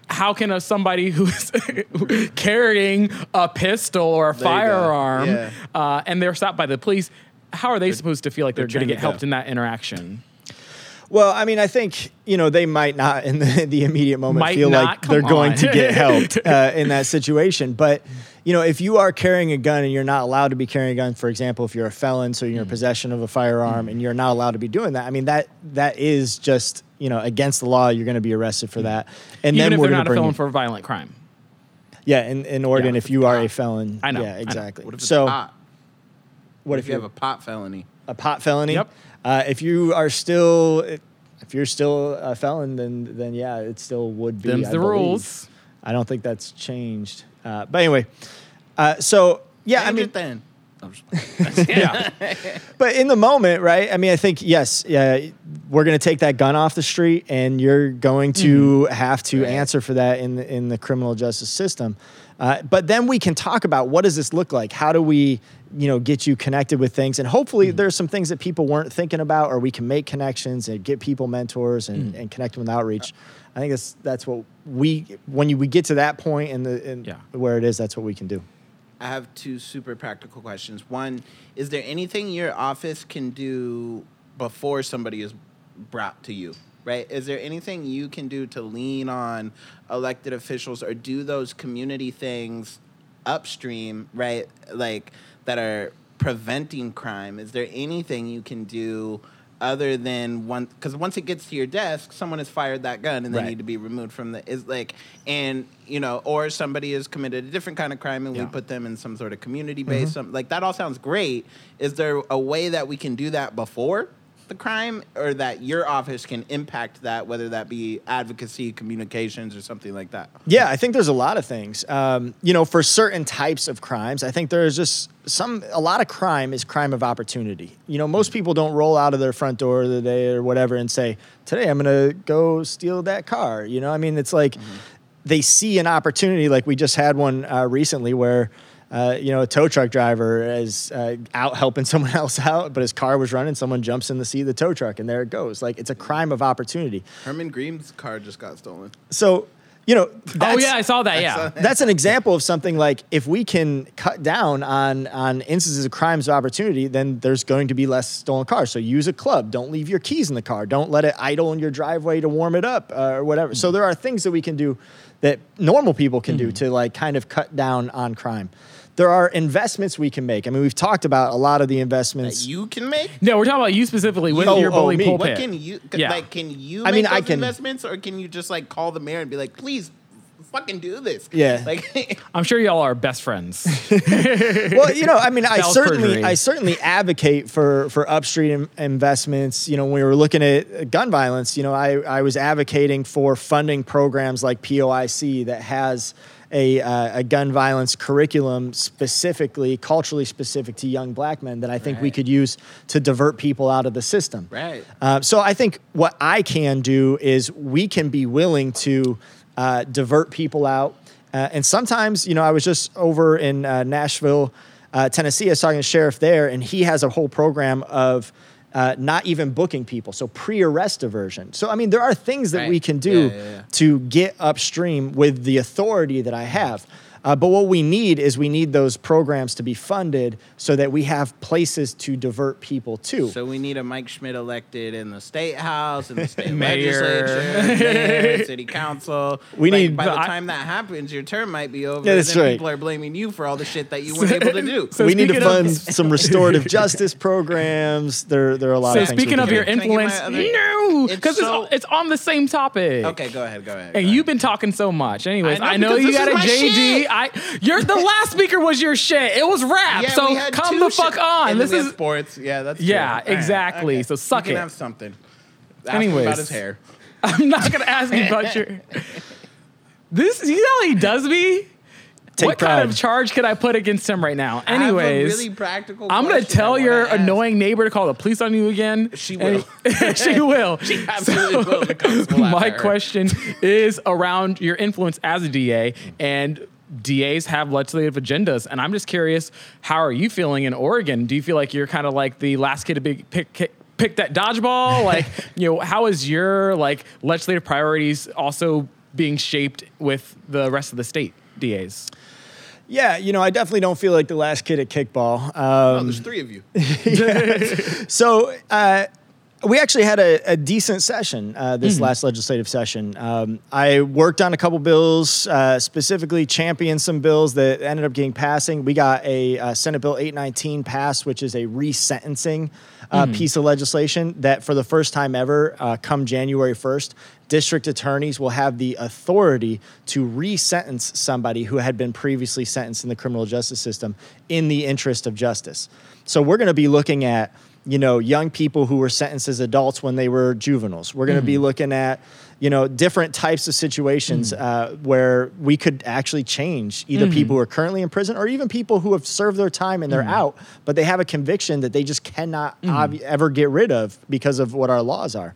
how can a, somebody who's <laughs> carrying a pistol or a firearm Yeah. uh, and they're stopped by the police, how are they supposed to feel like they're, they're going to get helped go. in that interaction? Well, I mean, I think you know they might not in the, <laughs> the immediate moment Might feel not? like they're going to get helped <laughs> uh, in that situation. But you know, if you are carrying a gun and you're not allowed to be carrying a gun, for example, if you're a felon, so Mm. you're in possession of a firearm and you're not allowed to be doing that, I mean that that is just you know against the law. You're going to be arrested for that. And. Even then if we're they're not a felon you- for a violent crime. yeah in, in Oregon Yeah. if you are a felon. I know, I Yeah, know. exactly. what if it's so pot what if you have a pot felony a pot felony. Yep. Uh, if you are still, if you're still a felon, then then yeah, it still would be. Them's I the believe. rules. I don't think that's changed. Uh, but anyway, uh, so yeah, I mean, it then I'm just- <laughs> Yeah. but in the moment, right? I mean, I think yes, yeah, we're going to take that gun off the street, and you're going to have to Right. answer for that in the, in the criminal justice system. Uh, but then we can talk about what does this look like? How do we, you know, get you connected with things? And hopefully, there's some things that people weren't thinking about, or we can make connections and get people mentors and, and connect them with outreach. I think that's that's what we when you, we get to that point in the in Yeah. where it is, that's what we can do. I have two super practical questions. One, is there anything your office can do before somebody is brought to you? Right? Is there anything you can do to lean on elected officials or do those community things upstream, right? Like that are preventing crime? Is there anything you can do other than one because once it gets to your desk, someone has fired that gun and they Right. need to be removed from the is like and you know, or somebody has committed a different kind of crime and Yeah. we put them in some sort of community mm-hmm. based some like that all sounds great. Is there a way that we can do that before the crime or that your office can impact that, whether that be advocacy, communications, or something like that? Yeah, I think there's a lot of things. Um, you know, for certain types of crimes, I think there's just some, a lot of crime is crime of opportunity. You know, most people don't roll out of their front door the day or whatever and say, today I'm going to go steal that car. You know, I mean, it's like they see an opportunity, like we just had one uh, recently where. Uh, you know, a tow truck driver is uh, out helping <laughs> someone else out, but his car was running. Someone jumps in the seat of the tow truck, and there it goes. Like it's a crime of opportunity. Herman Green's car just got stolen. So you know, Oh yeah, I saw that. Yeah. that's an example of something like if we can cut down on on instances of crimes of opportunity, then there's going to be less stolen cars. So use a club. Don't leave your keys in the car. Don't let it idle in your driveway to warm it up uh, or whatever. So there are things that we can do that normal people can do to like kind of cut down on crime. There are investments we can make. I mean, we've talked about a lot of the investments. that you can make. No, we're talking about you specifically with Oh, your oh, bully me. pulpit. What can you Yeah. like? Can you? I mean, those I can- investments, or can you just like call the mayor and be like, please, fucking do this? Yeah. Like, <laughs> I'm sure y'all are best friends. <laughs> well, you know, I mean, I certainly, perjury. I certainly advocate for for upstream in- investments. You know, when we were looking at gun violence, you know, I I was advocating for funding programs like POIC that has a uh, a gun violence curriculum specifically culturally specific to young black men that I think we could use to divert people out of the system. Right. Uh, so I think what I can do is we can be willing to uh, divert people out. Uh, and sometimes, you know, I was just over in uh, Nashville, uh, Tennessee. I was talking to the sheriff there, and he has a whole program of uh, not even booking people, so pre-arrest diversion. So I mean, there are things that Right. we can do Yeah, yeah, yeah. to get upstream with the authority that I have. Uh, but what we need is we need those programs to be funded so that we have places to divert people to. so we need a Mike Schmidt elected in the state house and the <laughs> state Mayor. legislature, <laughs> mayor, city council. We Like, need- By the I- time that happens, your term might be over. Yeah, and that's then right. People are blaming you for all the shit that you <laughs> weren't able to do. So we need to speaking of- fund some restorative justice programs. There, there are a lot So of things. speaking of your do. Can I get my influence, other- no, It's because so- it's, it's on the same topic. okay, go ahead. Go ahead. And go you've been talking so much. Anyways, I I know, know, you got a JD. shit. I you're the <laughs> last speaker was your shit. It was rap. Yeah, so come the fuck shit- on. and This is sports. Yeah, that's Yeah, true. All right, exactly. okay. So suck you it. Have something. Ask Anyways. about his hair. <laughs> I'm not gonna ask you about your <laughs> This you know how he does me? Take what kind of charge could I put against him right now? I have a Anyways, really practical. I'm gonna tell your ask. annoying neighbor to call the police on you again. She will. she will. She absolutely will. Will My question is around your influence as a DA and DAs have legislative agendas, and I'm just curious, how are you feeling in Oregon? Do you feel like you're kind of like the last kid to be pick, pick, pick that dodgeball? <laughs> like, you know, how is your like legislative priorities also being shaped with the rest of the state DAs? Yeah, you know, I definitely don't feel like the last kid at kickball. Oh, Um, there's three of you. <laughs> so uh, we actually had a, a decent session uh, this Mm-hmm. last legislative session. Um, I worked on a couple bills, uh, specifically championed some bills that ended up getting passing. We got a uh, Senate Bill 819 passed, which is a resentencing uh, Mm-hmm. piece of legislation that, for the first time ever, uh, come January 1st, district attorneys will have the authority to resentence somebody who had been previously sentenced in the criminal justice system in the interest of justice. So we're going to be looking at you know young people who were sentenced as adults when they were juveniles. We're going to be mm-hmm. looking at you know different types of situations mm. uh, where we could actually change either mm-hmm. people who are currently in prison or even people who have served their time and they're mm. out, but they have a conviction that they just cannot mm. ob- ever get rid of because of what our laws are.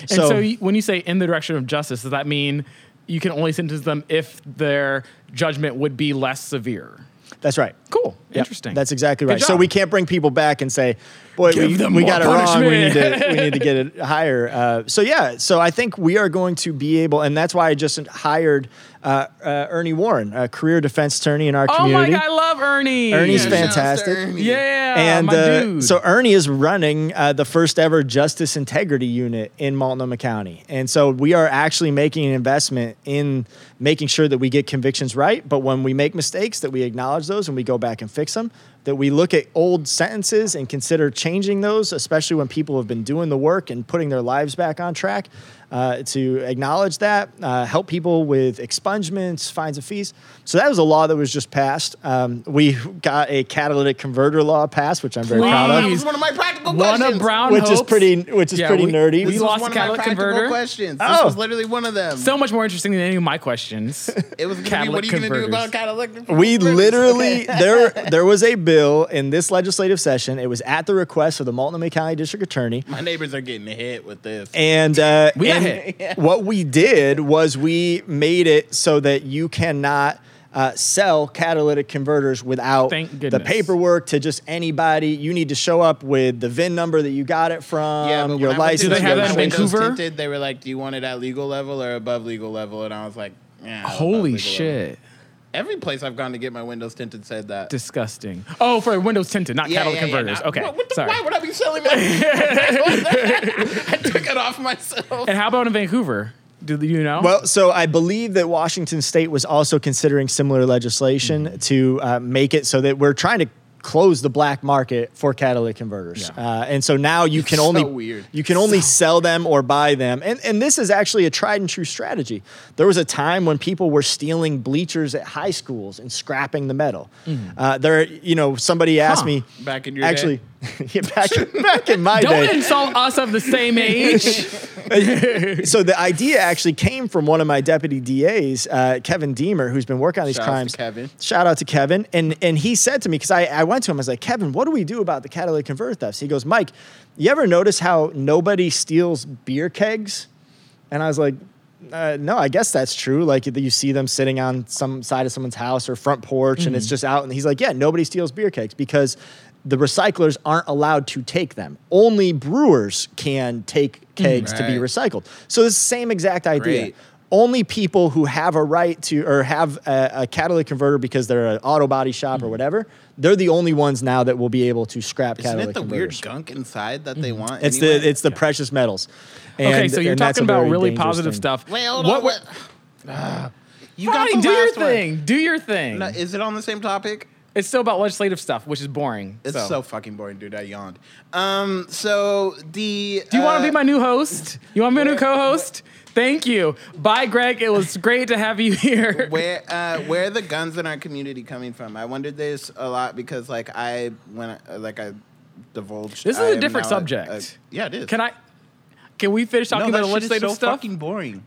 And so, you- when you say in the direction of justice, does that mean you can only sentence them if their judgment would be less severe? that's right. Cool. Yep, Interesting. That's exactly right. So we can't bring people back and say, "Boy, Give we, them we more got it wrong. We need to we need to get it <laughs> higher." Uh, so yeah, so I think we are going to be able, and that's why I just hired uh, uh, Ernie Warren, a career defense attorney in our oh community. Oh, my God, I love Ernie. Ernie's Yeah, fantastic. Ernie. Yeah, and my uh, dude. so Ernie is running uh, the first ever Justice Integrity Unit in Multnomah County, and so we are actually making an investment in making sure that we get convictions right. But when we make mistakes, that we acknowledge those and we go back and fix them. That we look at old sentences and consider changing those, especially when people have been doing the work and putting their lives back on track. Uh, to acknowledge that, uh, help people with expungements, fines, and fees. So that was a law that was just passed. Um, we got a catalytic converter law passed, which I'm very proud That of. was one of my practical one questions. of Brown which is pretty, which is Yeah, pretty we- nerdy. we This was lost one the of my catalytic practical converter. questions. This Oh. was literally one of them. so much more interesting than any of my questions. it was gonna be, what are you going to do about catalytic? Converters? we converters? literally there there was a bill <laughs> in this legislative session. It was at the request of the Multnomah County District Attorney. My neighbors are getting hit with this. And, uh, We and hit. <laughs> what we did was we made it so that you cannot uh, sell catalytic converters without the paperwork to just anybody. You need to show up with the VIN number that you got it from, yeah, but your when I went to license. Do they have that in windows Vancouver? Tinted, they were like, "Do you want it at legal level or above legal level?" And I was like, Yeah, Holy shit! Eleven. Shit. Every place I've gone to get my windows tinted said that. Disgusting. Oh, for Windows tinted, not Yeah, catalytic yeah, yeah, converters. nah. okay. What- what the- Sorry. Why would I be selling my? <laughs> I took it off myself. And how about in Vancouver? Do you know? Well, so I believe that Washington State was also considering similar legislation Mm-hmm. to uh, make it so that we're trying to close the black market for catalytic converters. Yeah. Uh, and so now you can So only weird. you can only sell them or buy them. And and this is actually a tried and true strategy. There was a time when people were stealing bleachers at high schools and scrapping the metal. Uh, there, you know, somebody asked. Huh. me Back in your day? Actually, <laughs> yeah, back back in my day. Don't insult us of the same <laughs> age. so the idea actually came from one of my deputy DAs, uh, Kevin Deemer, who's been working on these Shout out to crimes. Kevin. Shout out to Kevin. And and he said to me, because I, I went to him, I was like, Kevin, what do we do about the catalytic converter thefts? He goes, Mike, you ever notice how nobody steals beer kegs? And I was like, uh, no, I guess that's true. Like you see them sitting on some side of someone's house or front porch, and it's Mm-hmm. just out. And he's like, yeah, nobody steals beer kegs because the recyclers aren't allowed to take them. Only brewers can take mm-hmm. kegs to be recycled. So it's the same exact idea. Great. Only people who have a right to or have a, a catalytic converter because they're an auto body shop or mm-hmm. whatever, they're the only ones now that will be able to scrap. Isn't catalytic it the converters. weird gunk inside that they mm-hmm. want? It's anyway? the it's the precious metals. okay, so you're talking about really positive thing. stuff. Wait, hold what, on. what- what- <sighs> you Fine, got the do your last one. thing. Do your thing. No, is it on the same topic? It's still about legislative stuff, which is boring. It's so, fucking boring, dude. I yawned. Um, so the Do you want to uh, be my new host? You want to be a new co-host? Thank you. Bye, Greg. It was great to have you <laughs> here. where uh, where are the guns in our community coming from? I wondered this a lot because like I when I, like I divulged. This is a different subject. yeah, it is. Can I? Can we finish talking no, about that the shit is legislative so stuff? fucking boring.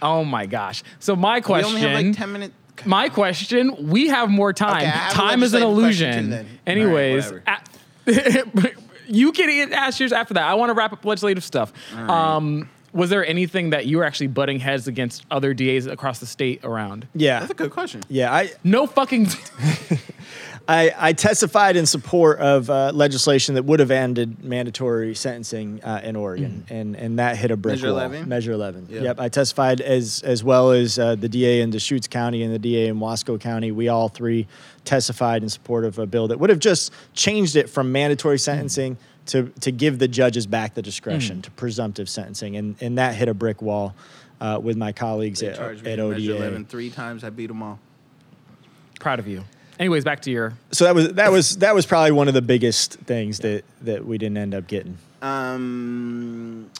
Oh my gosh. So my question. We only have like ten minutes. My question. We have more time. Okay, I have a time is an illusion. too, then. Anyways, All right, a- <laughs> you can ask yours after that. I want to wrap up legislative stuff. Um, was there anything that you were actually butting heads against other DAs across the state around? Yeah. That's a good question. Yeah, I, No fucking. <laughs> I, I testified in support of uh, legislation that would have ended mandatory sentencing uh, in Oregon, and, and that hit a brick Measure wall. 11? Measure 11. Yeah. Yep, I testified as as well as uh, the DA in Deschutes County and the DA in Wasco County. We all three testified in support of a bill that would have just changed it from mandatory sentencing to to give the judges back the discretion to presumptive sentencing, and and that hit a brick wall uh, with my colleagues They at, at in Measure ODA. 11 three times. I beat them all. Proud of you. Anyways, back to your. So that was that was that was probably one of the biggest things that that we didn't end up getting. Um,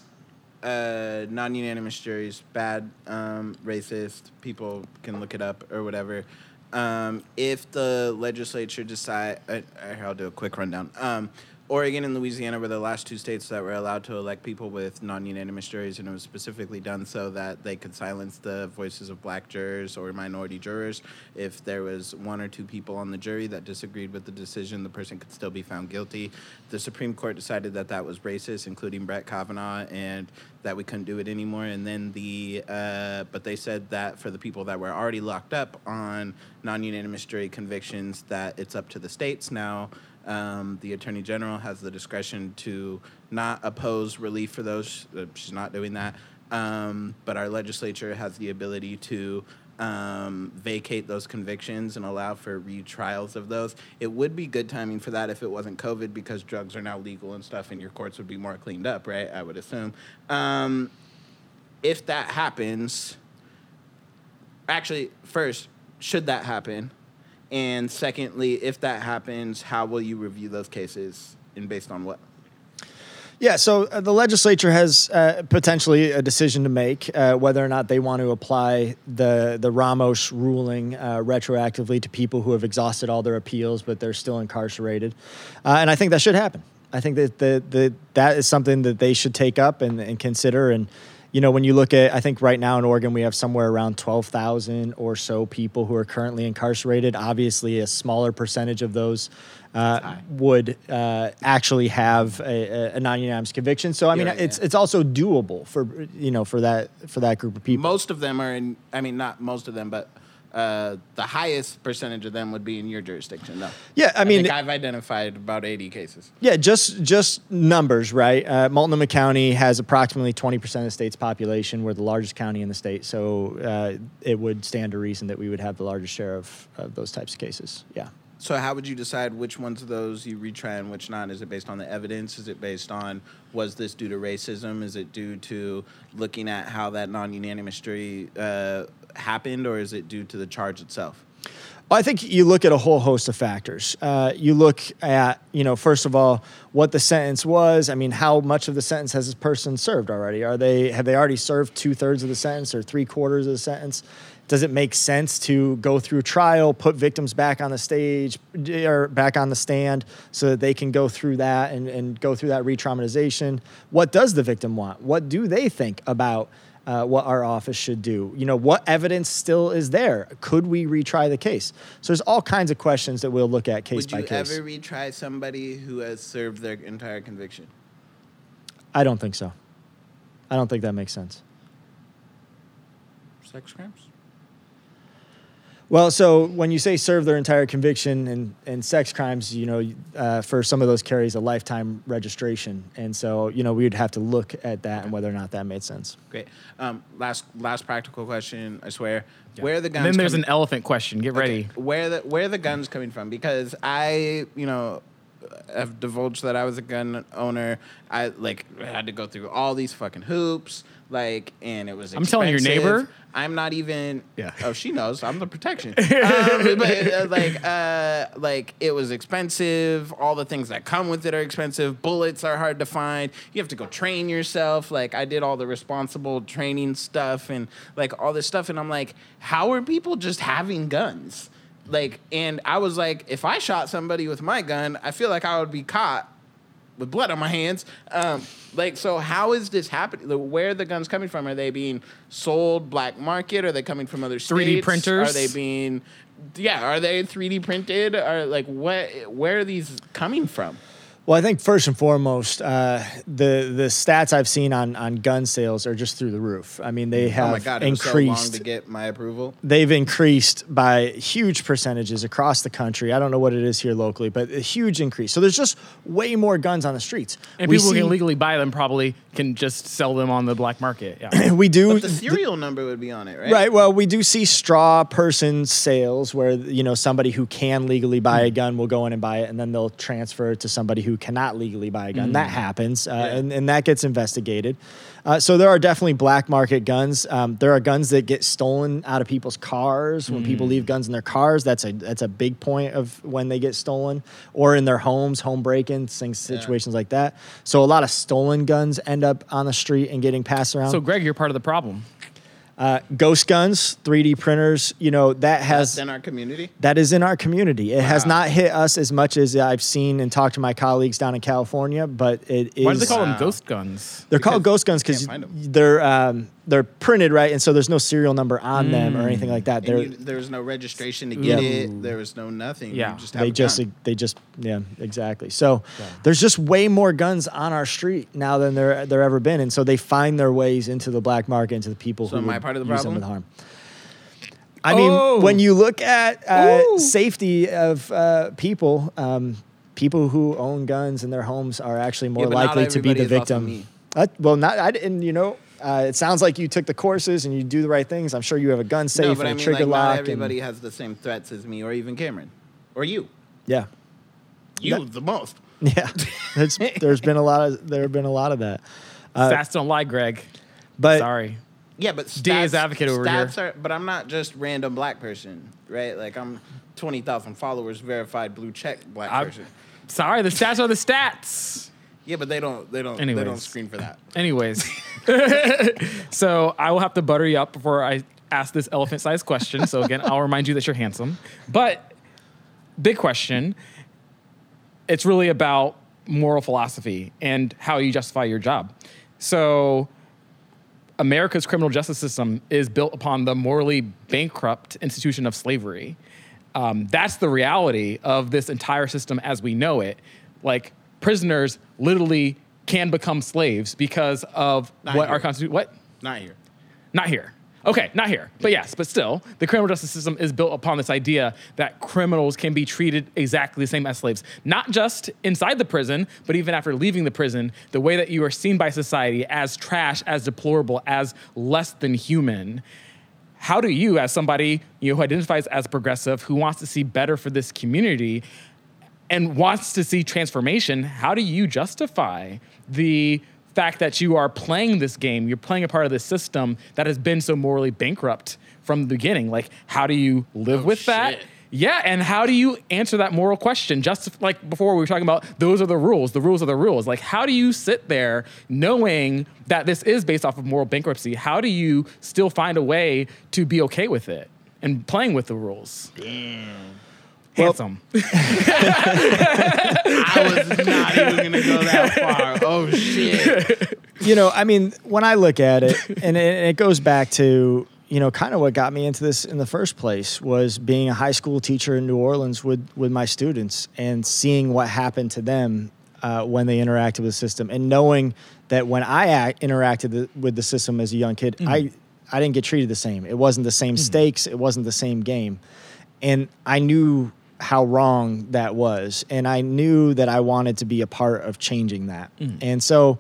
uh, non-unanimous juries, bad, um, racist. People can look it up or whatever. Um, if the legislature decide, uh, I'll do a quick rundown. Um, Oregon and Louisiana were the last two states that were allowed to elect people with non-unanimous juries, and it was specifically done so that they could silence the voices of black jurors or minority jurors. If there was one or two people on the jury that disagreed with the decision, the person could still be found guilty. The Supreme Court decided that that was racist, including Brett Kavanaugh, and that we couldn't do it anymore. And then the, uh, but they said that for the people that were already locked up on non-unanimous jury convictions, that it's up to the states now. Um, the attorney general has the discretion to not oppose relief for those. Uh, she's not doing that. Um, but our legislature has the ability to um, vacate those convictions and allow for retrials of those. It would be good timing for that if it wasn't COVID because drugs are now legal and stuff, and your courts would be more cleaned up, right? I would assume. Um, if that happens, actually, first, should that happen? And secondly, if that happens, how will you review those cases and based on what? Yeah, so uh, the legislature has uh, potentially a decision to make uh, whether or not they want to apply the the Ramos ruling uh, retroactively to people who have exhausted all their appeals but they're still incarcerated, uh, and I think that should happen. I think that the, the that is something that they should take up and, and consider. And you know, when you look at, I think right now in Oregon we have somewhere around twelve thousand or so people who are currently incarcerated. Obviously, a smaller percentage of those uh, would uh, actually have a, a, a non-unanimous conviction. So I mean, Yeah, it's yeah. it's also doable for you know for that for that group of people. Most of them are in, I mean, not most of them, but uh, the highest percentage of them would be in your jurisdiction, though. Yeah, I mean, think I've identified about 80 cases. Yeah, just just numbers, right? Uh, Multnomah County has approximately 20% of the state's population. We're the largest county in the state, so uh, it would stand to reason that we would have the largest share of, of those types of cases. Yeah. So how would you decide which ones of those you retry and which not? Is it based on the evidence? Is it based on was this due to racism? Is it due to looking at how that non-unanimous jury uh, happened, or is it due to the charge itself? I think you look at a whole host of factors. Uh, you look at, you know, first of all, what the sentence was. I mean, how much of the sentence has this person served already? Are they have they already served two thirds of the sentence or three quarters of the sentence? Does it make sense to go through trial, put victims back on the stage or back on the stand so that they can go through that and, and go through that re traumatization? What does the victim want? What do they think about? Uh, what our office should do. You know, what evidence still is there? Could we retry the case? So there's all kinds of questions that we'll look at case Would by you case. ever retry somebody who has served their entire conviction? I don't think so. I don't think that makes sense. Sex crimes? Well, so when you say serve their entire conviction and, and sex crimes, you know, uh, for some of those carries a lifetime registration, and so you know we would have to look at that and whether or not that made sense. Great. Um, last last practical question. I swear. Where are the And guns? then there's coming- an elephant question. Get ready. Okay, Where the where are the guns coming from? Because I, you know, have divulged that I was a gun owner. I like had to go through all these fucking hoops, like, and it was. I'm telling your neighbor. I'm not even. Yeah. Oh, she knows. I'm the protection. <laughs> um, but uh, like, uh, like it was expensive. All the things that come with it are expensive. Bullets are hard to find. You have to go train yourself. Like I did all the responsible training stuff and like all this stuff. And I'm like, how are people just having guns? Like, and I was like, if I shot somebody with my gun, I feel like I would be caught with blood on my hands. Um, like, so how is this happening? Where are the guns coming from? Are they being sold black market? Are they coming from other 3D printers? Are they being, yeah? Are they 3D printed? Are like what? Where are these coming from? Well, I think first and foremost, uh, the the stats I've seen on on gun sales are just through the roof. I mean, they have oh my god! It was so long increased. to get my approval. they've increased by huge percentages across the country. I don't know what it is here locally, but a huge increase. So there's just way more guns on the streets. And we people who see- can legally buy them probably can just sell them on the black market. Yeah. <clears throat> we do But the serial number would be on it, right? Right. Well, we do see straw person sales where you know somebody who can legally buy Hmm. a gun will go in and buy it, and then they'll transfer it to somebody who cannot legally buy a gun. That happens, uh. Yeah. and and that gets investigated. Uh, so there are definitely black market guns. Um, there are guns that get stolen out of people's cars when people Hmm. leave guns in their cars. That's a that's a big point of when they get stolen, or in their homes, home break-ins, things, situations like that. So a lot of stolen guns end up on the street and getting passed around. So, Greg, you're part of the problem. Uh, ghost guns, 3D printers, you know, that has That's in our community. that is in our community. It has not hit us as much as I've seen and talked to my colleagues down in California, but it is Why do they call them ghost guns? they're called ghost guns because can't find 'em. they're um, they're printed right, and so there's no serial number on them or anything like that. And you, there was no registration to get Yeah. it. There was no nothing. Yeah. Just they just gun. they just yeah exactly. So there's just way more guns on our street now than there there ever been, and so they find their ways into the black market, into the people So who am I part of the use them problem? with harm. I mean, Oh. when you look at uh, safety of uh, people, um, people who own guns in their homes are actually more Yeah, likely to be the everybody is also victim. Uh, well, not I didn't. You know, uh, it sounds like you took the courses and you do the right things. I'm sure you have a gun safe no, but and I a mean, trigger like, lock. not and- everybody has the same threats as me, or even Cameron, or you. yeah, You That- the most. <laughs> yeah. there's, there's been a lot of there have been a lot of that. Uh, Stats don't lie, Greg. But Sorry. Yeah, but stats, DA's advocate over stats here. Are, but I'm not just random black person, right? Like I'm twenty thousand followers, verified blue check black I'm person. sorry. The stats are the stats. Yeah, but they don't. They don't. They don't screen for that. Anyways, <laughs> so I will have to butter you up before I ask this elephant-sized question. So again, I'll remind you that you're handsome. But big question. It's really about moral philosophy and how you justify your job. So America's criminal justice system is built upon the morally bankrupt institution of slavery. Um, that's the reality of this entire system as we know it. Like prisoners literally can become slaves because of Not what here. our constitution. What? Not here. Not here. Okay, not here, but yes, but still, the criminal justice system is built upon this idea that criminals can be treated exactly the same as slaves, not just inside the prison, but even after leaving the prison. The way that you are seen by society as trash, as deplorable, as less than human. How do you, as somebody you know, who identifies as progressive, who wants to see better for this community, and wants to see transformation, how do you justify the fact that you are playing this game, you're playing a part of this system that has been so morally bankrupt from the beginning? Like, how do you live Oh, with that? Yeah, and how do you answer that moral question? Just like before, we were talking about those are the rules, the rules are the rules. Like, how do you sit there knowing that this is based off of moral bankruptcy? How do you still find a way to be okay with it and playing with the rules? Damn. Handsome. <laughs> I was not even gonna go that far. Oh shit. you know, I mean, when I look at it, and it, and it goes back to you know, kind of what got me into this in the first place was being a high school teacher in New Orleans with with my students and seeing what happened to them uh, when they interacted with the system, and knowing that when I act, interacted th- with the system as a young kid, I I didn't get treated the same. It wasn't the same stakes. It wasn't the same game, and I knew how wrong that was, and I knew that I wanted to be a part of changing that, mm. and so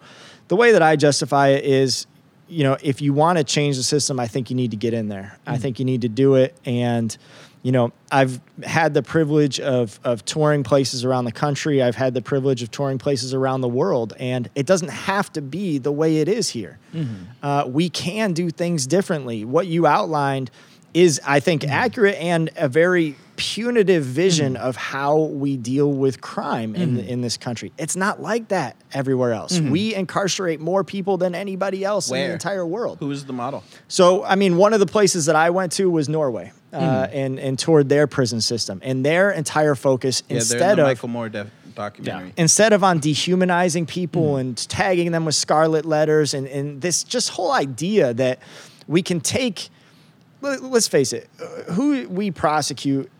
the way that I justify it is, you know, if you want to change the system, I think you need to get in there. I mm. think you need to do it. And, you know, I've had the privilege of, of touring places around the country. I've had the privilege of touring places around the world. And it doesn't have to be the way it is here. Mm-hmm. Uh, we can do things differently. What you outlined is, I think, mm. accurate and a very punitive vision mm. of how we deal with crime in, mm. in this country. It's not like that everywhere else. Mm-hmm. We incarcerate more people than anybody else in the entire world. Who is the model? So, I mean, one of the places that I went to was Norway uh, and, and toured their prison system. And their entire focus, Yeah, they're in instead the of Michael Moore def- documentary. instead of on dehumanizing people and tagging them with scarlet letters and, and this just whole idea that we can take let- let's face it uh, who we prosecute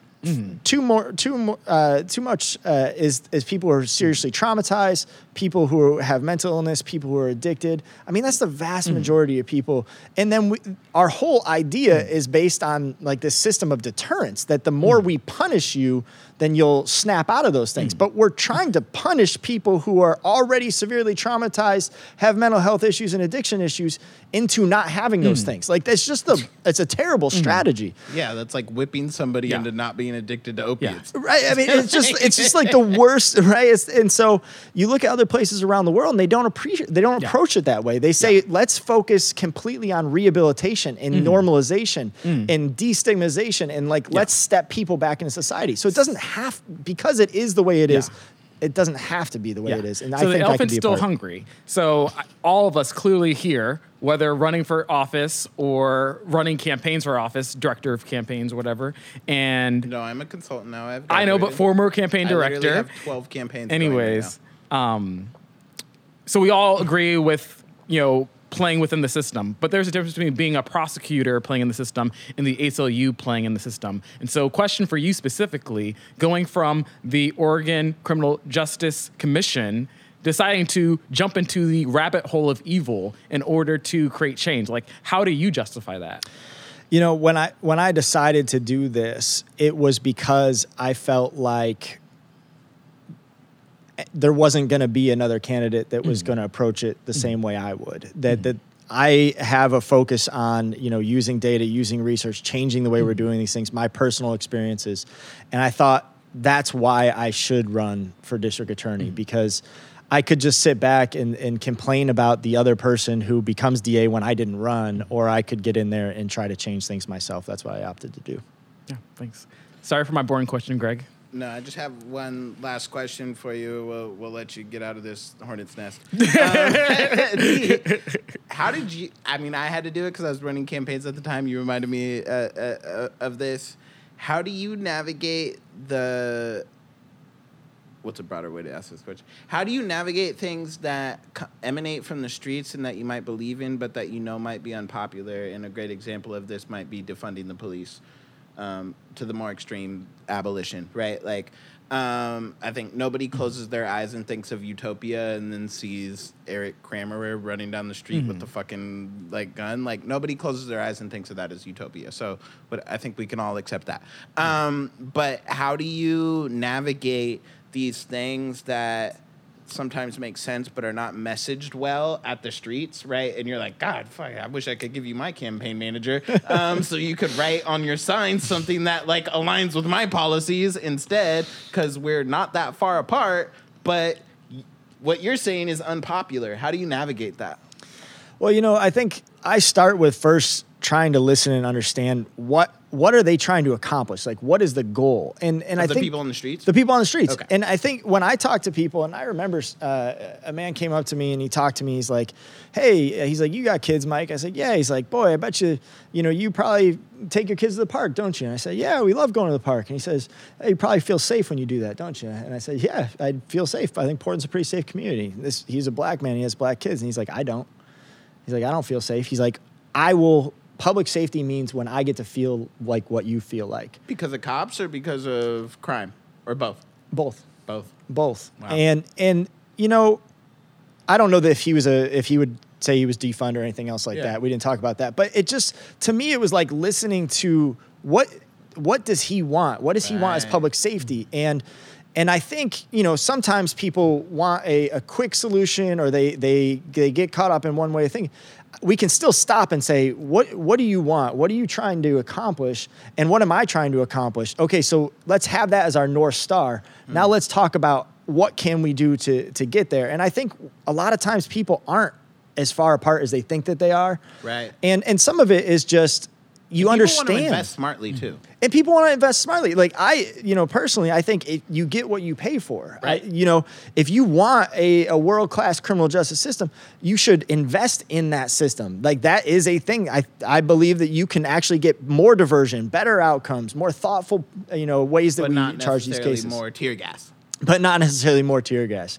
too more too more uh, too much uh, is is people who are seriously traumatized people who have mental illness people who are addicted. I mean that's the vast majority of people. And then we, our whole idea is based on like this system of deterrence that the more we punish you then you'll snap out of those things. Hmm. But we're trying to punish people who are already severely traumatized have mental health issues and addiction issues into not having those hmm. things. Like that's just the it's a terrible hmm. strategy. Yeah, that's like whipping somebody Yeah. into not being addicted to opiates. right i mean it's just <laughs> it's just like the worst right? It's, and so you look at other places around the world and they don't appreciate they don't Yeah. approach it that way. They say let's focus completely on rehabilitation and Mm-hmm. normalization and destigmatization and like let's step people back into society. So it doesn't have because it is the way it is. Yeah. it doesn't have to be the way it is and so i think the I elephant's be still part. hungry. So all of us clearly here, whether running for office or running campaigns for office, director of campaigns, whatever, and No, I'm a consultant now. I've I know, but former campaign I director. have 12 campaigns. going right Anyways, now. um, so we all agree with you know playing within the system, but there's a difference between being a prosecutor playing in the system and the ACLU playing in the system. And so, question for you specifically: going from the Oregon Criminal Justice Commission. Deciding to jump into the rabbit hole of evil in order to create change, like how do you justify that? You know, when I when I decided to do this, it was because I felt like there wasn't going to be another candidate that was mm. going to approach it the mm. same way I would. That mm. that I have a focus on, you know, using data, using research, changing the way we're doing these things, my personal experiences. And I thought that's why I should run for district attorney because I could just sit back and, and complain about the other person who becomes DA when I didn't run, or I could get in there and try to change things myself. That's what I opted to do. Yeah, thanks. Sorry for my boring question, Greg. No, I just have one last question for you. We'll, we'll let you get out of this hornet's nest. <laughs> Um, <laughs> how did you? I mean, I had to do it because I was running campaigns at the time. You reminded me uh, uh, uh, of this. How do you navigate the? What's a broader way to ask this question? How do you navigate things that emanate from the streets and that you might believe in, but that you know might be unpopular? And a great example of this might be defunding the police. Um, to the more extreme abolition, right? Like, um, I think nobody closes their eyes and thinks of utopia and then sees Eric Kramer running down the street with the fucking like gun. Like nobody closes their eyes and thinks of that as utopia. So, but I think we can all accept that. Um, but how do you navigate these things that sometimes make sense but are not messaged well at the streets, right? And you're like, God, fuck, I wish I could give you my campaign manager, <laughs> um, so you could write on your signs something that like aligns with my policies instead, because we're not that far apart. But what you're saying is unpopular. How do you navigate that? Well, you know, I think I start with first trying to listen and understand what what are they trying to accomplish? Like, what is the goal? And and I think the think people on the streets? the people on the streets. Okay. And I think when I talk to people, and I remember uh, a man came up to me and he talked to me. He's like, "Hey," he's like, "You got kids, Mike?" I said, "Yeah." He's like, "Boy, I bet you, you know, you probably take your kids to the park, don't you?" And I said, "Yeah, we love going to the park." And he says, hey, "You probably feel safe when you do that, don't you?" And I said, "Yeah, I feel safe. I think Portland's a pretty safe community. This he's a black man. He has black kids." And he's like, "I don't." He's like, I don't feel safe. He's like, I will. Public safety means when I get to feel like what you feel like. Because of cops or because of crime or both? Both, Both. both. Wow. And and you know, I don't know that if he was a if he would say he was defund or anything else like Yeah. that. We didn't talk about that, but it just to me it was like listening to what what does he want? What does he want as public safety? And and I think you know sometimes people want a, a quick solution or they they they get caught up in one way of thinking. We can still stop and say, what what do you want? What are you trying to accomplish? And what am I trying to accomplish? Okay, so let's have that as our north star. Mm. Now let's talk about what can we do to to get there. And I think a lot of times people aren't as far apart as they think that they are. Right. And and some of it is just you People understand want to invest smartly mm. too. and people want to invest smartly. Like I, you know, personally, I think it, you get what you pay for. Right. I, you know, if you want a, a world class criminal justice system, you should invest in that system. Like that is a thing. I I believe that you can actually get more diversion, better outcomes, more thoughtful, you know, ways that But we charge these cases more tear gas. but not necessarily more tear gas.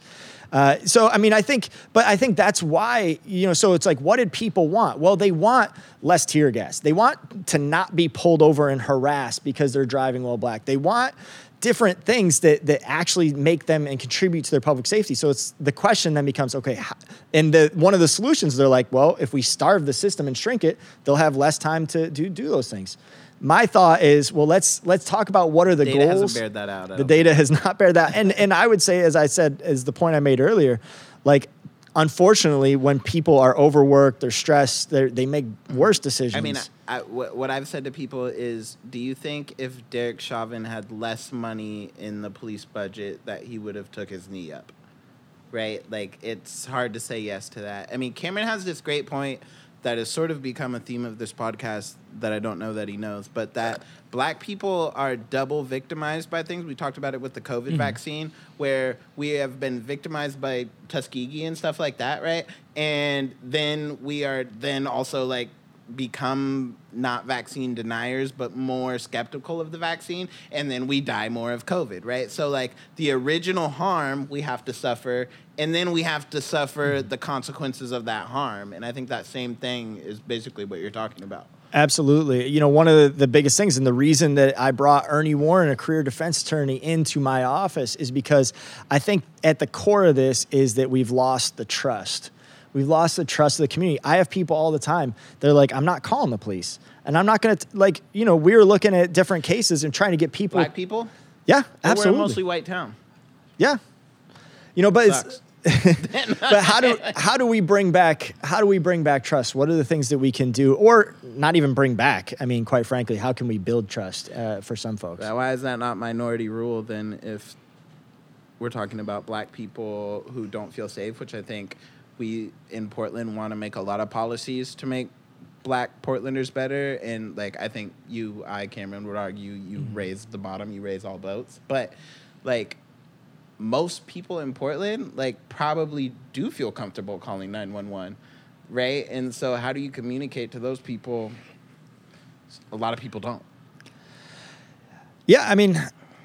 Uh, so I mean, I think, but I think that's why you know. So it's like, what did people want? Well, they want less tear gas. They want to not be pulled over and harassed because they're driving while black. They want different things that that actually make them and contribute to their public safety. So it's the question then becomes, okay, how, and the one of the solutions they're like, well, if we starve the system and shrink it, they'll have less time to do do those things. My thought is, well, let's let's talk about what are the Data goals. hasn't bared that out. The data has not bared that. And and I would say, as I said, as the point I made earlier, like unfortunately, when people are overworked, they're stressed, they they make worse decisions. I mean, I, what, what I've said to people is, do you think if Derek Chauvin had less money in the police budget, that he would have took his knee up? Right? Like, it's hard to say yes to that. I mean, Cameron has this great point that has sort of become a theme of this podcast that I don't know that he knows, but that black people are double victimized by things. We talked about it with the COVID mm-hmm. vaccine, where we have been victimized by Tuskegee and stuff like that, right? And then we are then also like become not vaccine deniers but more skeptical of the vaccine and then we die more of covid right so like the original harm we have to suffer and then we have to suffer mm-hmm. the consequences of that harm and i think that same thing is basically what you're talking about Absolutely. You know, one of the, the biggest things, and the reason that I brought Ernie Warren, a career defense attorney, into my office is because I think at the core of this is that we've lost the trust. We've lost the trust of the community. I have people all the time. They're like, I'm not calling the police. And I'm not going to, like, you know, we were looking at different cases and trying to get people. black people Yeah, But we're a absolutely. mostly white town Yeah. You know, but it's, <laughs> <laughs> but how do how do we bring back how do we bring back trust? What are the things that we can do, or not even bring back? I mean, quite frankly, how can we build trust uh, for some folks? Why is that not minority rule then if we're talking about black people who don't feel safe, which I think we in Portland want to make a lot of policies to make black Portlanders better. And like I think you, I, Cameron would argue you mm-hmm. raise the bottom, you raise all boats. But like most people in Portland like probably do feel comfortable calling 911. Right. And so how do you communicate to those people? A lot of people don't. Yeah, I mean,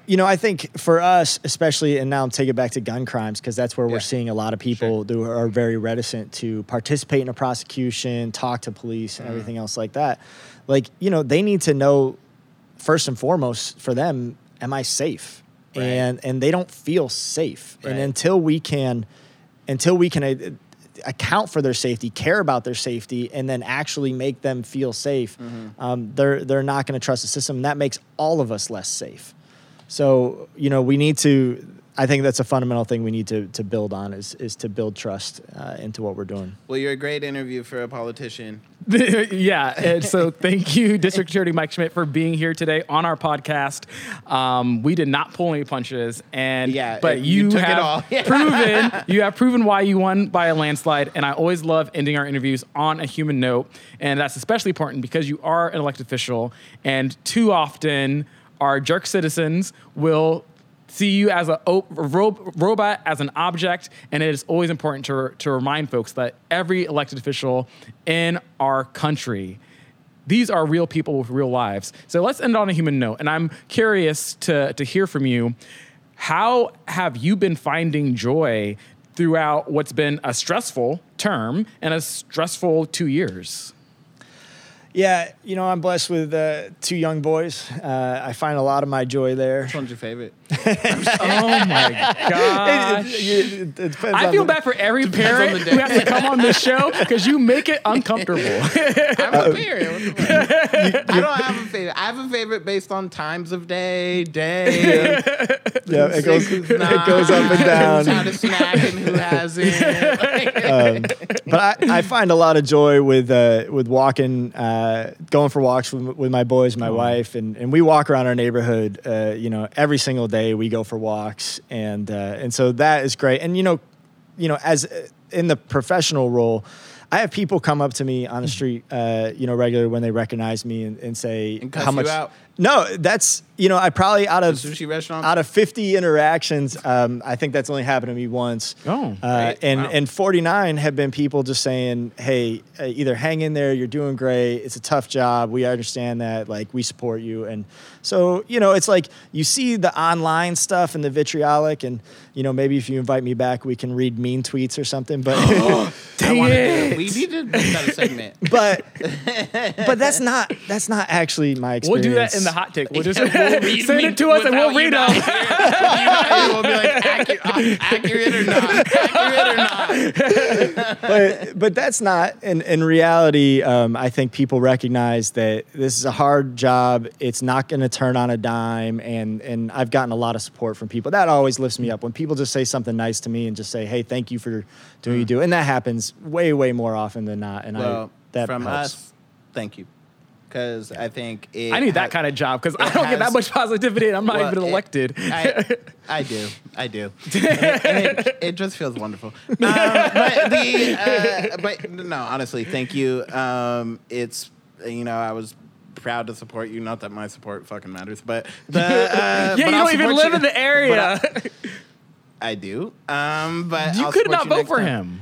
you know, I think for us, especially, and now I'm taking it back to gun crimes because that's where Yeah. we're seeing a lot of people who are very reticent to participate in a prosecution, talk to police, and everything else like that. Like, you know, they need to know first and foremost for them, am I safe? Right. And and they don't feel safe. And until we can, until we can. Uh, account for their safety, care about their safety, and then actually make them feel safe, um, they're they're not going to trust the system. And that makes all of us less safe. So you know we need to. I think that's a fundamental thing we need to to build on is is to build trust uh, into what we're doing. Well, you're a great interview for a politician. <laughs> yeah. And so thank you, <laughs> District Attorney Mike Schmidt, for being here today on our podcast. Um, we did not pull any punches, and Yeah, but you, you took it have all. <laughs> Proven you have proven why you won by a landslide. And I always love ending our interviews on a human note, and that's especially important because you are an elected official, and too often our jerk citizens will see you as a ro- robot as an object and it is always important to, to remind folks that every elected official in our country these are real people with real lives. So let's end on a human note and i'm curious to, to hear from you. How have you been finding joy throughout what's been a stressful term and a stressful two years Yeah, you know I'm blessed with uh, two young boys. Uh, I find a lot of my joy there. Which one's your favorite? <laughs> oh my god It depends I feel the- bad for every on parent the who has to come on this show because you make it uncomfortable. <laughs> I'm a parent. What the? I don't have a favorite. I have a favorite based on times of day, day. Yeah, it goes it goes up and Who's down. had a snack and who hasn't. <laughs> Um, but I, I find a lot of joy with uh, with walking, uh, going for walks with, with my boys, my wife, and, and we walk around our neighborhood. Uh, you know, every single day we go for walks, and uh, and so that is great. And you know, you know, as uh, in the professional role. I have people come up to me on the street, uh, you know, regularly when they recognize me and, and say And how you much. No, that's you know, I probably out of Sushi restaurant. out of 50 interactions, um, I think that's only happened to me once. Oh, uh, great. and Wow. and 49 have been people just saying, "Hey, uh, either hang in there, you're doing great. It's a tough job. We understand that. Like, we support you." And so, you know, it's like you see the online stuff and the vitriolic, and you know, maybe if you invite me back, we can read mean tweets or something. But <gasps> <laughs> I Dang wanna it. We need to make that a segment. but <laughs> but that's not that's not actually my We'll experience. do that in the hot take. We'll just <laughs> We'll <laughs> read send it to us and we'll read you them. not here. You know, we'll be like accurate, uh, accurate or not, accurate or not. <laughs> but but that's not in in reality. Um, I think people recognize that this is a hard job. It's not going to turn on a dime, and and I've gotten a lot of support from people. That always lifts me up when people just say something nice to me and just say, "Hey, thank you for doing what you do," and that happens way way more often than not. And I Well, that from helps. us, thank you, because I think it I need that has- kind of job because I don't get that much positivity and I'm not Well, even it- elected. I, I do, I do. <laughs> And it, it, it just feels wonderful. Um, <laughs> but the, uh, but no, honestly, thank you. Um, it's you know I was proud to support you. Not that my support fucking matters, but the <laughs> uh, yeah, but you I'll don't even live you. in the area. I, I do. Um, but you I'll could not you vote for time. him.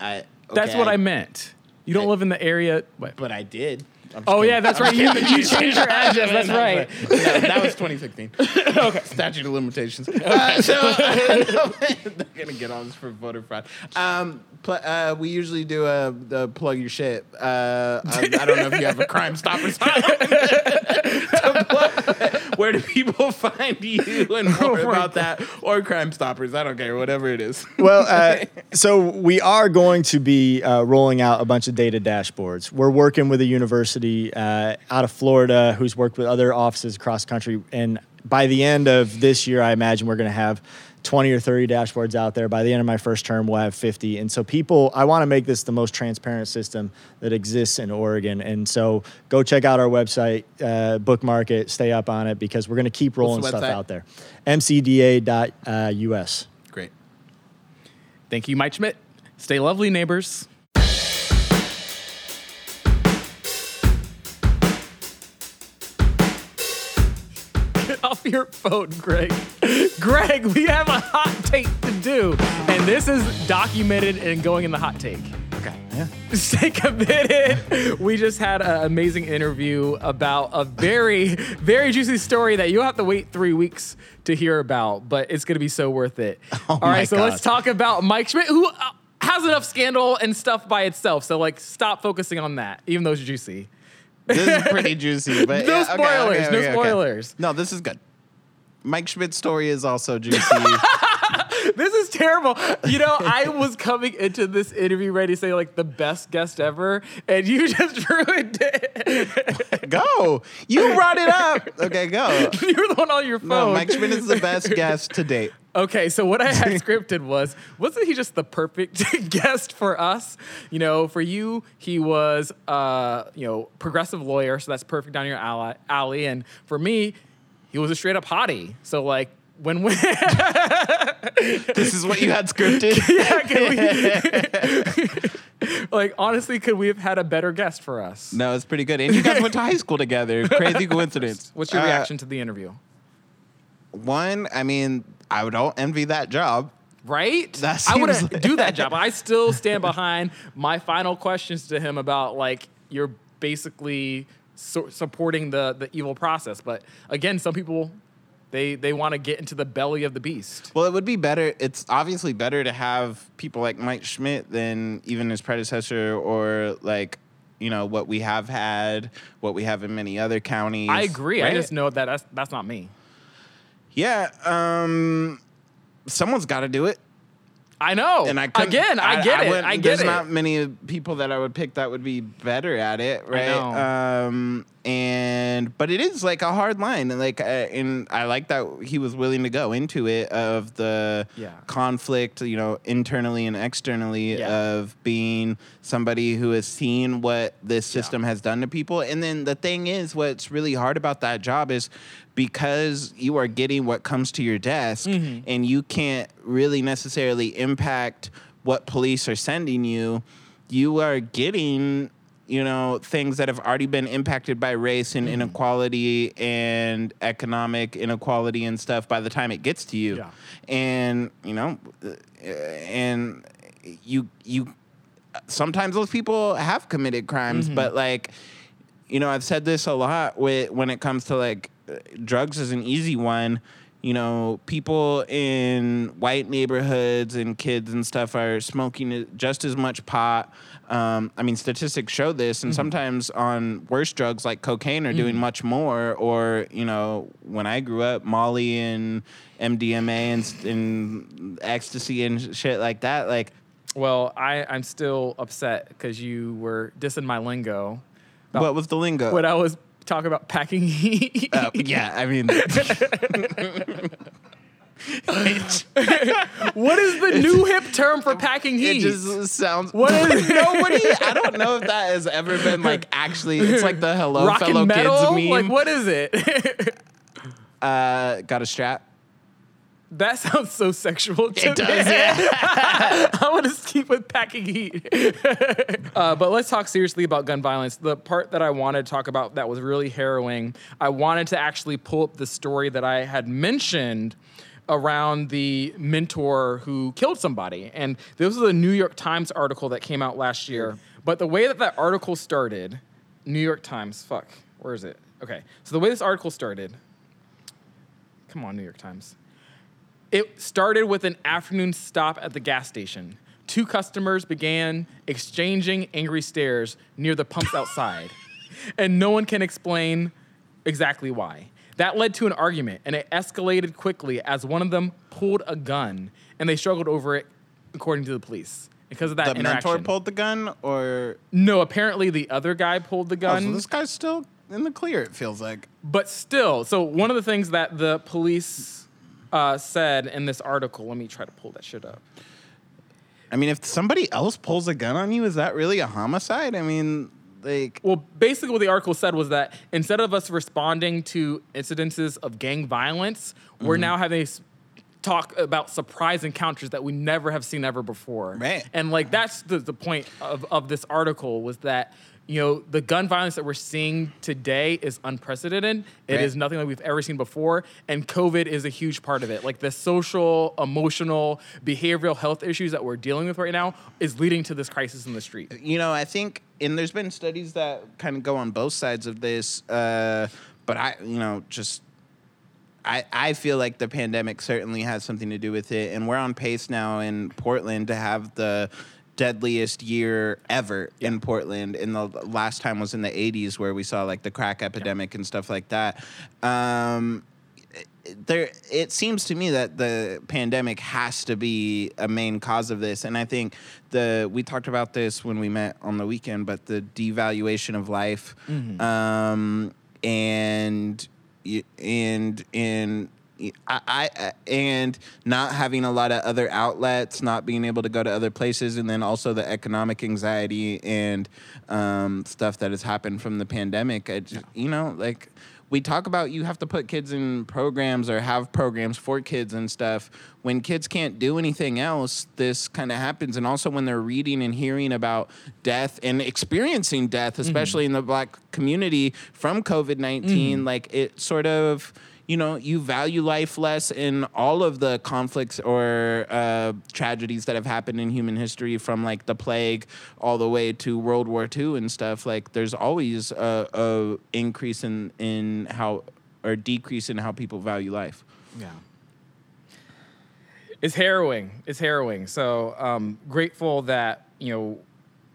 I, That's what I meant. You don't live in the area. But I did. I'm Oh kidding. yeah, that's I'm right. You, you changed your address. That's right. No, that was 2016. <laughs> okay. Statute of limitations. Uh, so <laughs> <laughs> they're gonna get on this for voter fraud. Um, pl- uh, we usually do a the plug your shit. Uh, I, I don't know if you have a Crime Stoppers. To Where do people find you and more Oh my about that or Crime Stoppers? I don't care, whatever it is. Well, uh, so we are going to be uh, rolling out a bunch of data dashboards. We're working with a university uh, out of Florida who's worked with other offices across the country. And by the end of this year, I imagine we're going to have 20 or 30 dashboards out there. By the end of my first term, we'll have 50. And so, people, I want to make this the most transparent system that exists in Oregon. And so, go check out our website, uh, bookmark it, stay up on it because we're going to keep rolling stuff out there. mcda.us. Great. Thank you, Mike Schmidt. Stay lovely, neighbors. Off your phone, Greg. Greg, we have a hot take to do, and this is documented and going in the hot take. Okay. <laughs> Yeah. Stay committed. We just had an amazing interview about a very, very juicy story that you'll have to wait three weeks to hear about, but it's going to be so worth it. <laughs> All right, so God. let's talk about Mike Schmidt, who uh, has enough scandal and stuff by itself. So, like, stop focusing on that, even though it's juicy. This is <laughs> pretty juicy, but No yeah, okay, spoilers, okay, no okay, okay. spoilers. No, this is good. Mike Schmidt's story is also juicy. <laughs> This is terrible. You know, I was coming into this interview ready to say like the best guest ever, and you <laughs> just ruined it. go. You brought it up. Okay, go. <laughs> you were the one on your phone. No, Mike Schmidt is the best guest to date. Okay, so what I had scripted was, wasn't he just the perfect guest for us? You know, for you, he was, uh, you know, progressive lawyer, so that's perfect down your alley. alley. And for me, he was a straight up hottie. So like, when we, <laughs> This is what you had scripted. <laughs> yeah, we, <laughs> like, honestly, could we have had a better guest for us? No, it's pretty good. And you guys went to high school together. Crazy coincidence. What's your Uh, reaction to the interview? One, I mean, I don't envy that job. Right? That I wouldn't like- do that job. I still stand behind my final questions to him about like you're basically su- supporting the the evil process. But again, some people they they want to get into the belly of the beast. Well, it would be better. It's obviously better to have people like Mike Schmidt than even his predecessor or like, you know, what we have had, what we have in many other counties. I agree. I just know that that's that's not me. Yeah. Um, someone's got to do it. I know. And I again, I, get it. wouldn't- I get There's it. not many people that I would pick that would be better at it, right? Um, and but it is like a hard line, and like, uh, and I like that he was willing to go into it of the Yeah. conflict, you know, internally and externally Yeah. of being somebody who has seen what this system has done to people. And then the thing is, what's really hard about that job is because you are getting what comes to your desk Mm-hmm. and you can't really necessarily impact what police are sending you, you are getting you know things that have already been impacted by race and Mm-hmm. inequality and economic inequality and stuff by the time it gets to you Yeah. and you know and you you sometimes those people have committed crimes Mm-hmm. but like you know i've said this a lot with when it comes to like drugs is an easy one. You know people in white neighborhoods and kids and stuff are smoking just as much pot. Um, i mean statistics show this and sometimes on worse drugs like cocaine are doing much more or you know when i grew up molly and mdma and, and ecstasy and shit like that like well, I I'm still upset because you were dissing my lingo what was the lingo? What I was talking about packing heat. Uh, yeah, I mean, <laughs> what is the new hip term for packing heat? it just sounds. What is- <laughs> nobody? I don't <laughs> know if that has ever been like actually. It's like the hello Rock fellow metal? kids meme. Like what is it? Uh, got a strap. That sounds so sexual. To It does, me. yeah. I want to keep with packing heat. <laughs> uh, but let's talk seriously about gun violence. The part that I wanted to talk about that was really harrowing, I wanted to actually pull up the story that I had mentioned around the mentor who killed somebody. And this was a New York Times article that came out last year. But the way that that article started, New York Times, fuck, where is it? Okay, so the way this article started, come on, New York Times. It started with an afternoon stop at the gas station. Two customers began exchanging angry stares near the pumps outside, <laughs> and no one can explain exactly why. That led to an argument, and it escalated quickly as one of them pulled a gun, and they struggled over it, according to the police. Because of that The interaction. mentor pulled the gun, or no, apparently the other guy pulled the oh, gun. so this guy's still in the clear. It feels like. But still, so one of the things that the police uh, said in this article, let me try to pull that shit up. I mean, if somebody else pulls a gun on you, is that really a homicide? I mean, like. Well, basically, what the article said was that instead of us responding to incidences of gang violence, we're Mm-hmm. now having a s- talk about surprise encounters that we never have seen ever before. Right. And like that's the, the point of, of this article was that you know the gun violence that we're seeing today is unprecedented. It is Right. nothing like we've ever seen before, and COVID is a huge part of it. Like the social, emotional, behavioral health issues that we're dealing with right now is leading to this crisis in the street. you know, I think, and there's been studies that kind of go on both sides of this, uh, but I, you know, just. I, I feel like the pandemic certainly has something to do with it, and we're on pace now in Portland to have the deadliest year ever in Portland. And the last time was in the 80s where we saw like the crack epidemic and stuff like that. Um, there it seems to me that the pandemic has to be a main cause of this and i think the we talked about this when we met on the weekend but the devaluation of life um and and and I, I uh, and not having a lot of other outlets, not being able to go to other places, and then also the economic anxiety and um, stuff that has happened from the pandemic. I just, you know, like we talk about you have to put kids in programs or have programs for kids and stuff. When kids can't do anything else, this kind of happens. And also when they're reading and hearing about death and experiencing death, mm-hmm. especially in the black community from COVID 19, mm. like it sort of you know, you value life less in all of the conflicts or uh, tragedies that have happened in human history, from like the plague all the way to World War II and stuff. Like, there's always a, a increase in in how or decrease in how people value life. Yeah. It's harrowing. It's harrowing. So um, grateful that you know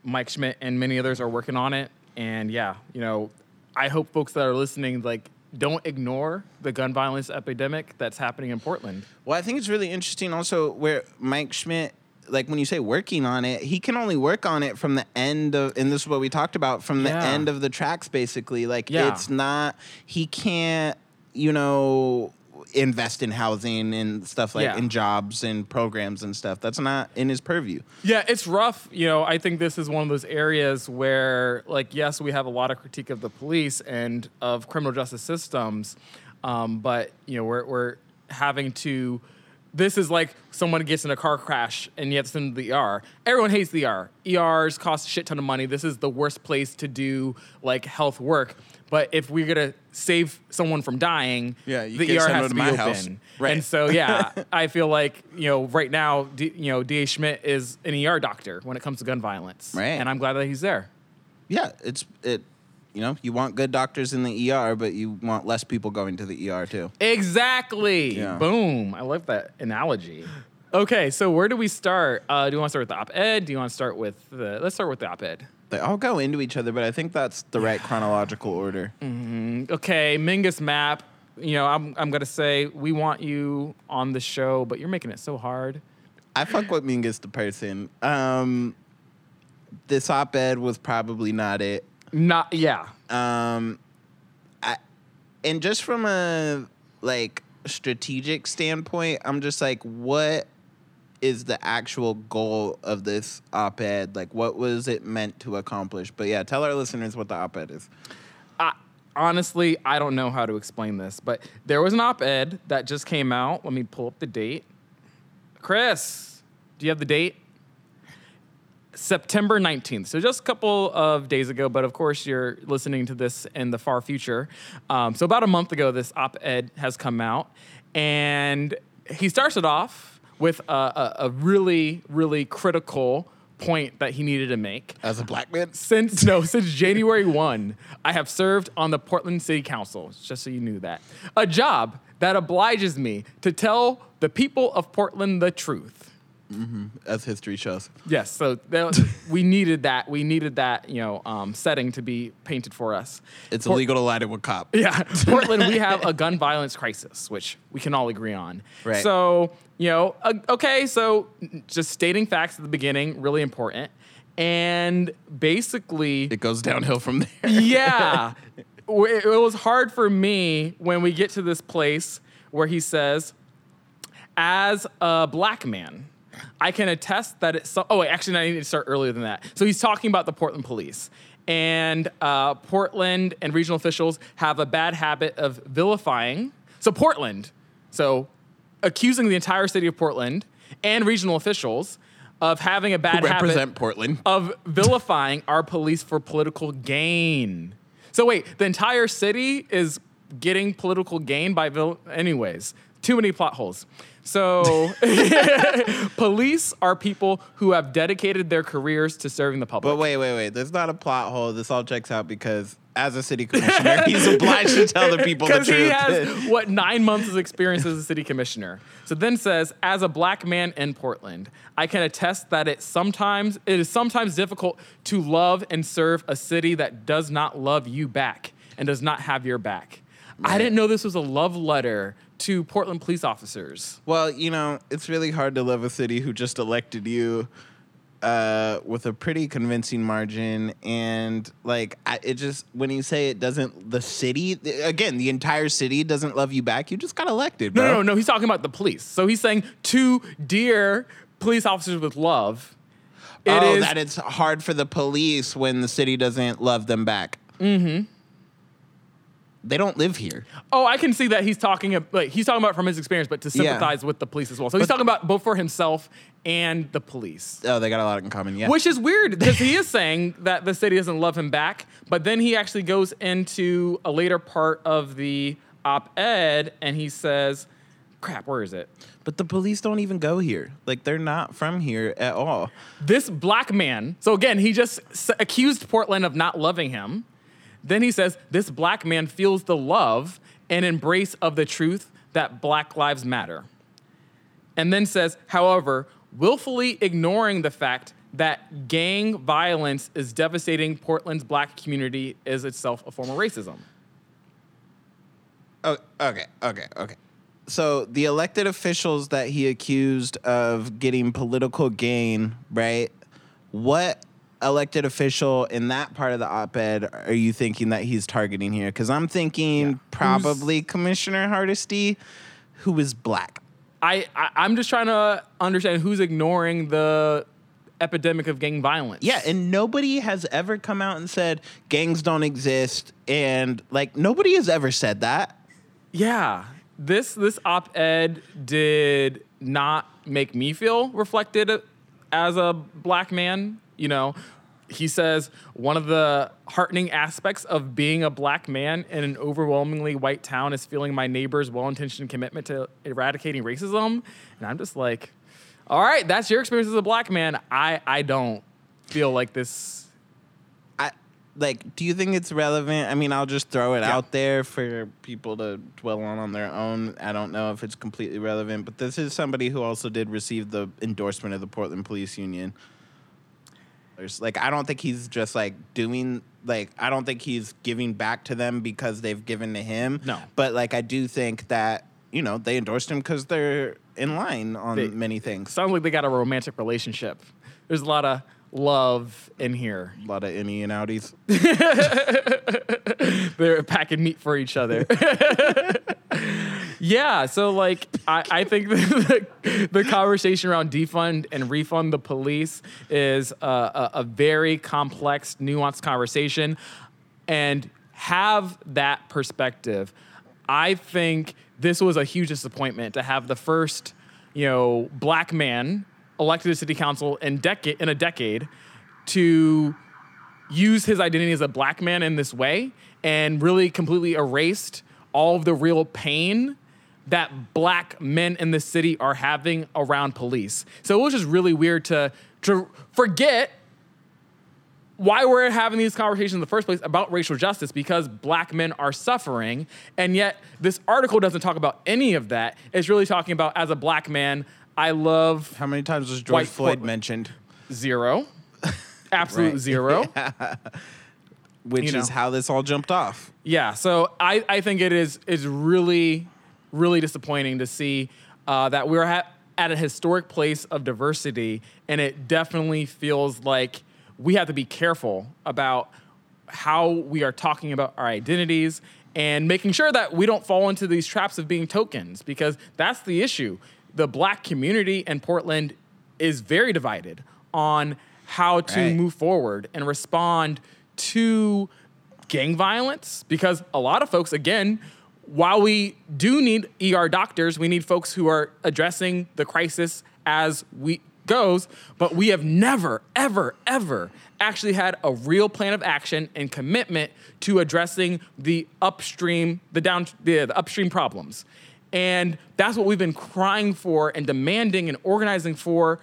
Mike Schmidt and many others are working on it. And yeah, you know, I hope folks that are listening like don't ignore the gun violence epidemic that's happening in Portland. Well, I think it's really interesting also where Mike Schmidt, like when you say working on it, he can only work on it from the end of, and this is what we talked about, from the Yeah. end of the tracks, basically. Like Yeah. it's not, he can't, you know, invest in housing and stuff like Yeah. in jobs and programs and stuff. That's not in his purview. Yeah, it's rough. You know, I think this is one of those areas where, like, yes, we have a lot of critique of the police and of criminal justice systems, um, but you know, we're we're having to. This is like someone gets in a car crash and you have to send them to the ER. Everyone hates the ER. ERs cost a shit ton of money. This is the worst place to do like health work. But if we're gonna save someone from dying, Yeah, the ER has to to be open. house. Right. And so yeah, <laughs> I feel like you know right now, D, you know, Da Schmidt is an ER doctor when it comes to gun violence, Right. And I'm glad that he's there. Yeah, it's, it, you know, you want good doctors in the ER, but you want less people going to the ER too. Exactly. Yeah. Boom. I love that analogy. Okay, so where do we start? Uh, do you want to start with the op-ed? Do you want to start with the? Let's start with the op-ed. They all go into each other, but I think that's the right chronological order. Okay, Mingus Mapps. You know, I'm I'm gonna say we want you on the show, but you're making it so hard. I fuck with Mingus the person. Um, this op-ed was probably not it. Not yeah. Um, I, and just from a like strategic standpoint, I'm just like, what is the actual goal of this op-ed? Like, what was it meant to accomplish? But yeah, tell our listeners what the op-ed is. I, honestly, I don't know how to explain this, but there was an op-ed that just came out. Let me pull up the date. Chris, do you have the date? September 19th. So just a couple of days ago, but of course you're listening to this in the far future. Um, so about a month ago, this op-ed has come out, and he starts it off with a, a, a really, really critical point that he needed to make. As a black man, Since no, since January 1, I have served on the Portland City Council, just so you knew that. A job that obliges me to tell the people of Portland the truth. as history shows. Yes, so that, we needed that. We needed that, you know, um, setting to be painted for us. It's Por- illegal to lie to a cop. Yeah, <laughs> Portland, we have a gun violence crisis, which we can all agree on. Right. So, you know, uh, okay, so just stating facts at the beginning, really important. And basically, It goes downhill from there. yeah. <laughs> It was hard for me when we get to this place where he says, as a black man, I can attest that it's. So- oh, wait, actually, I need to start earlier than that. So he's talking about the Portland police. And uh, Portland and regional officials have a bad habit of vilifying. So, Portland, so accusing the entire city of Portland and regional officials of having a bad habit Represent Portland. of vilifying our police for political gain. So wait, the entire city is getting political gain by vil- anyways. Too many plot holes. So, <laughs> police are people who have dedicated their careers to serving the public. But wait, wait, wait. There's not a plot hole. This all checks out because as a city commissioner, he's obliged to tell the people the <laughs> Because truth. he has what nine months of experience as a city commissioner. So then says, as a black man in Portland, I can attest that it sometimes it is sometimes difficult to love and serve a city that does not love you back and does not have your back. I didn't know this was a love letter to Portland police officers. well, you know, it's really hard to love a city who just elected you uh, with a pretty convincing margin. And like, I, it just, when you say it doesn't, the city, again, the entire city doesn't love you back, you just got elected, No, bro. no, no, no. He's talking about the police. So he's saying to dear police officers with love. It oh, is- that it's hard for the police when the city doesn't love them back. Mm-hmm. They don't live here. Oh, I can see that he's talking ab- like he's talking about from his experience, but to Yeah. sympathize with the police as well. So he's talking about both for himself and the police. Oh, they got a lot in common. Yeah. Which is weird because he is saying that the city doesn't love him back, but then he actually goes into a later part of the op-ed and he says, "Crap, where is it? But the police don't even go here. Like they're not from here at all. This black man." So again, he just s- accused Portland of not loving him. Then he says, "This black man feels the love and embrace of the truth that Black Lives Matter." and then says, however, willfully ignoring the fact that gang violence is devastating Portland's black community is itself a form of racism. Oh, okay, okay, okay. So the elected officials that he accused of getting political gain, right? What elected official in that part of the op-ed are you thinking that he's targeting here? Because I'm thinking probably Commissioner Hardesty, who is black. I, I I'm just trying to understand who's ignoring the epidemic of gang violence. Yeah, and nobody has ever come out and said gangs don't exist, and like nobody has ever said that. yeah. This this op-ed did not make me feel reflected as a black man. You know, he says one of the heartening aspects of being a black man in an overwhelmingly white town is feeling my neighbor's well-intentioned commitment to eradicating racism. And I'm just like, all right, that's your experience as a black man. I I don't feel like this. I like. Do you think it's relevant? I mean, I'll just throw it Yeah. out there for people to dwell on on their own. I don't know if it's completely relevant, but this is somebody who also did receive the endorsement of the Portland Police Union. There's like, I don't think he's just like doing like. I don't think he's giving back to them because they've given to him. No. but like, I do think that you know they endorsed him because they're in line on They- many things. Sounds like they got a romantic relationship. There's a lot of love in here. A lot of innie and outies. <laughs> <laughs> they're packing meat for each other. <laughs> yeah, so like I, I think the, the conversation around defund and refund the police is a, a, a very complex, nuanced conversation, and have that perspective. I think this was a huge disappointment to have the first, you know, black man elected to city council in decade in a decade to use his identity as a black man in this way and really completely erased all of the real pain that black men in the city are having around police. So it was just really weird to, to forget why we're having these conversations in the first place about racial justice because black men are suffering. And yet, this article doesn't talk about any of that. It's really talking about, as a black man, I love How many times was George White Floyd Portland. mentioned? zero, <laughs> absolute Right. zero. <laughs> Which You know. is how this all jumped off. Yeah, so I, I think it is is really really disappointing to see uh, that we're at a historic place of diversity, and it definitely feels like we have to be careful about how we are talking about our identities and making sure that we don't fall into these traps of being tokens because that's the issue. The black community in Portland is very divided on how to Right. move forward and respond to gang violence because a lot of folks again while we do need ER doctors we need folks who are addressing the crisis as we goes but we have never ever ever actually had a real plan of action and commitment to addressing the upstream the down the, the upstream problems And that's what we've been crying for and demanding and organizing for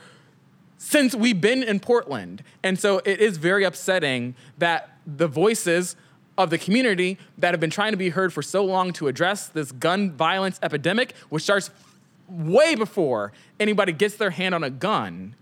since we've been in Portland. And so it is very upsetting that the voices of the community that have been trying to be heard for so long to address this gun violence epidemic, which starts way before anybody gets their hand on a gun,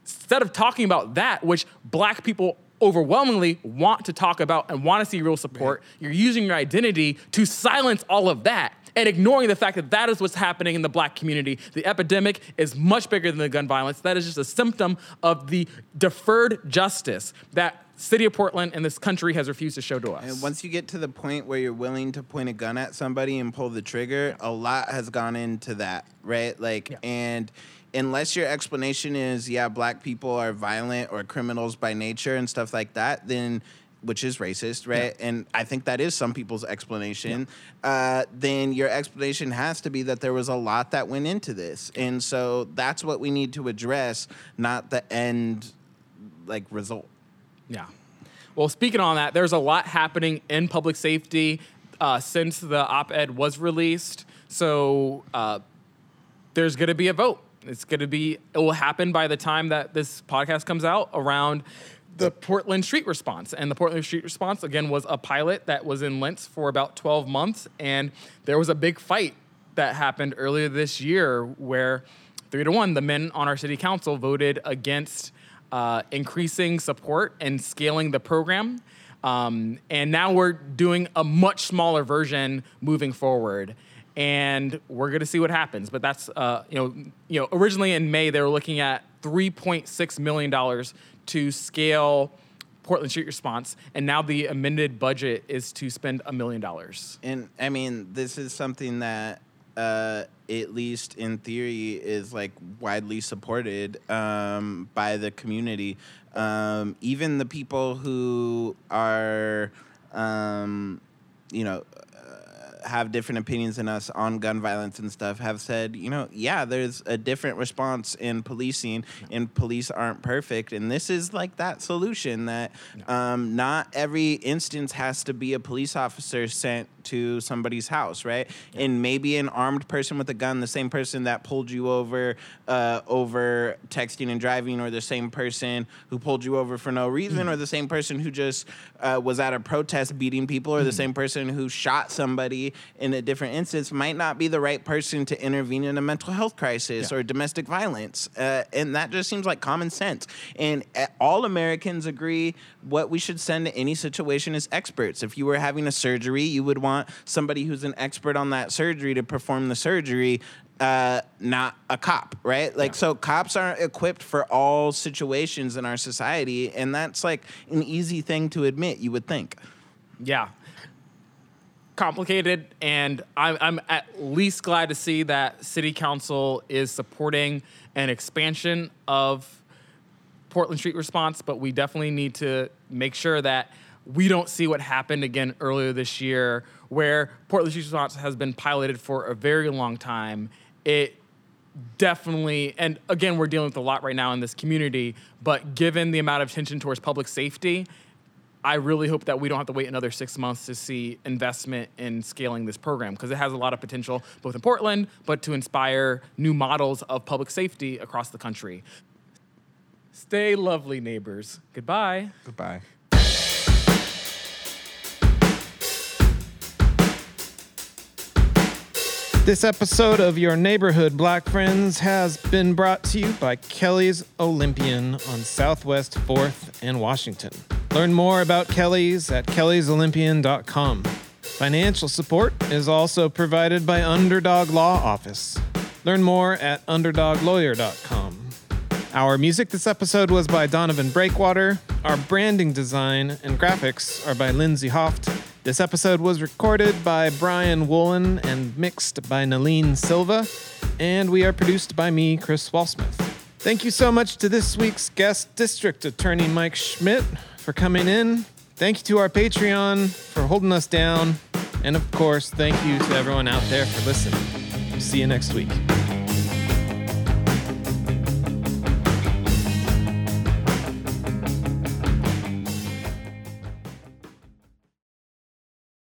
instead of talking about that, which black people overwhelmingly want to talk about and want to see real support, right. you're using your identity to silence all of that and ignoring the fact that that is what's happening in the black community. The epidemic is much bigger than the gun violence. That is just a symptom of the deferred justice that city of Portland and this country has refused to show to us. And once you get to the point where you're willing to point a gun at somebody and pull the trigger, yeah. a lot has gone into that, right? Like, yeah. and unless your explanation is, yeah, black people are violent or criminals by nature and stuff like that, then which is racist, right? Yeah. And I think that is some people's explanation. Yeah. Uh, then your explanation has to be that there was a lot that went into this, and so that's what we need to address, not the end like result. Yeah. Well, speaking on that, there's a lot happening in public safety uh, since the op-ed was released. So uh, there's going to be a vote. It's going to be. It will happen by the time that this podcast comes out around the Portland Street Response. And the Portland Street Response, again, was a pilot that was in Lents for about 12 months. And there was a big fight that happened earlier this year where three to one, the men on our city council voted against uh, increasing support and scaling the program. Um, and now we're doing a much smaller version moving forward. And we're going to see what happens. But that's, uh, you know, you know, originally in May, they were looking at $3.6 million to scale Portland Street Response, and now the amended budget is to spend a million dollars. And I mean, this is something that uh, at least in theory, is like widely supported um, by the community. Um, even the people who are, um, you know, have different opinions than us on gun violence and stuff have said, you know, yeah, there's a different response in policing, and police aren't perfect. And this is like that solution that um, not every instance has to be a police officer sent to somebody's house, right? Yeah. And maybe an armed person with a gun, the same person that pulled you over uh, over texting and driving, or the same person who pulled you over for no reason, mm. or the same person who just uh, was at a protest beating people, or mm. the same person who shot somebody in a different instance, might not be the right person to intervene in a mental health crisis yeah. or domestic violence. Uh, and that just seems like common sense. And uh, all Americans agree what we should send to any situation is experts. If you were having a surgery, you would want want somebody who's an expert on that surgery to perform the surgery, uh, not a cop, right? Like, yeah. so cops aren't equipped for all situations in our society, and that's like an easy thing to admit, you would think. Yeah. Complicated, and I'm, I'm at least glad to see that City Council is supporting an expansion of Portland Street Response, but we definitely need to make sure that we don't see what happened again earlier this year, where Portland Street Response has been piloted for a very long time. It definitely, and again, we're dealing with a lot right now in this community, but given the amount of attention towards public safety, I really hope that we don't have to wait another six months to see investment in scaling this program because it has a lot of potential both in Portland, but to inspire new models of public safety across the country. Stay lovely, neighbors. Goodbye. Goodbye. This episode of Your Neighborhood Black Friends has been brought to you by Kelly's Olympian on Southwest 4th and Washington. Learn more about Kelly's at kellysolympian.com. Financial support is also provided by Underdog Law Office. Learn more at underdoglawyer.com. Our music this episode was by Donovan Breakwater. Our branding design and graphics are by Lindsay Hoft. This episode was recorded by Brian Woolen and mixed by Naleen Silva, and we are produced by me, Chris Walsmith. Thank you so much to this week's guest, District Attorney Mike Schmidt, for coming in. Thank you to our Patreon for holding us down. And of course, thank you to everyone out there for listening. See you next week.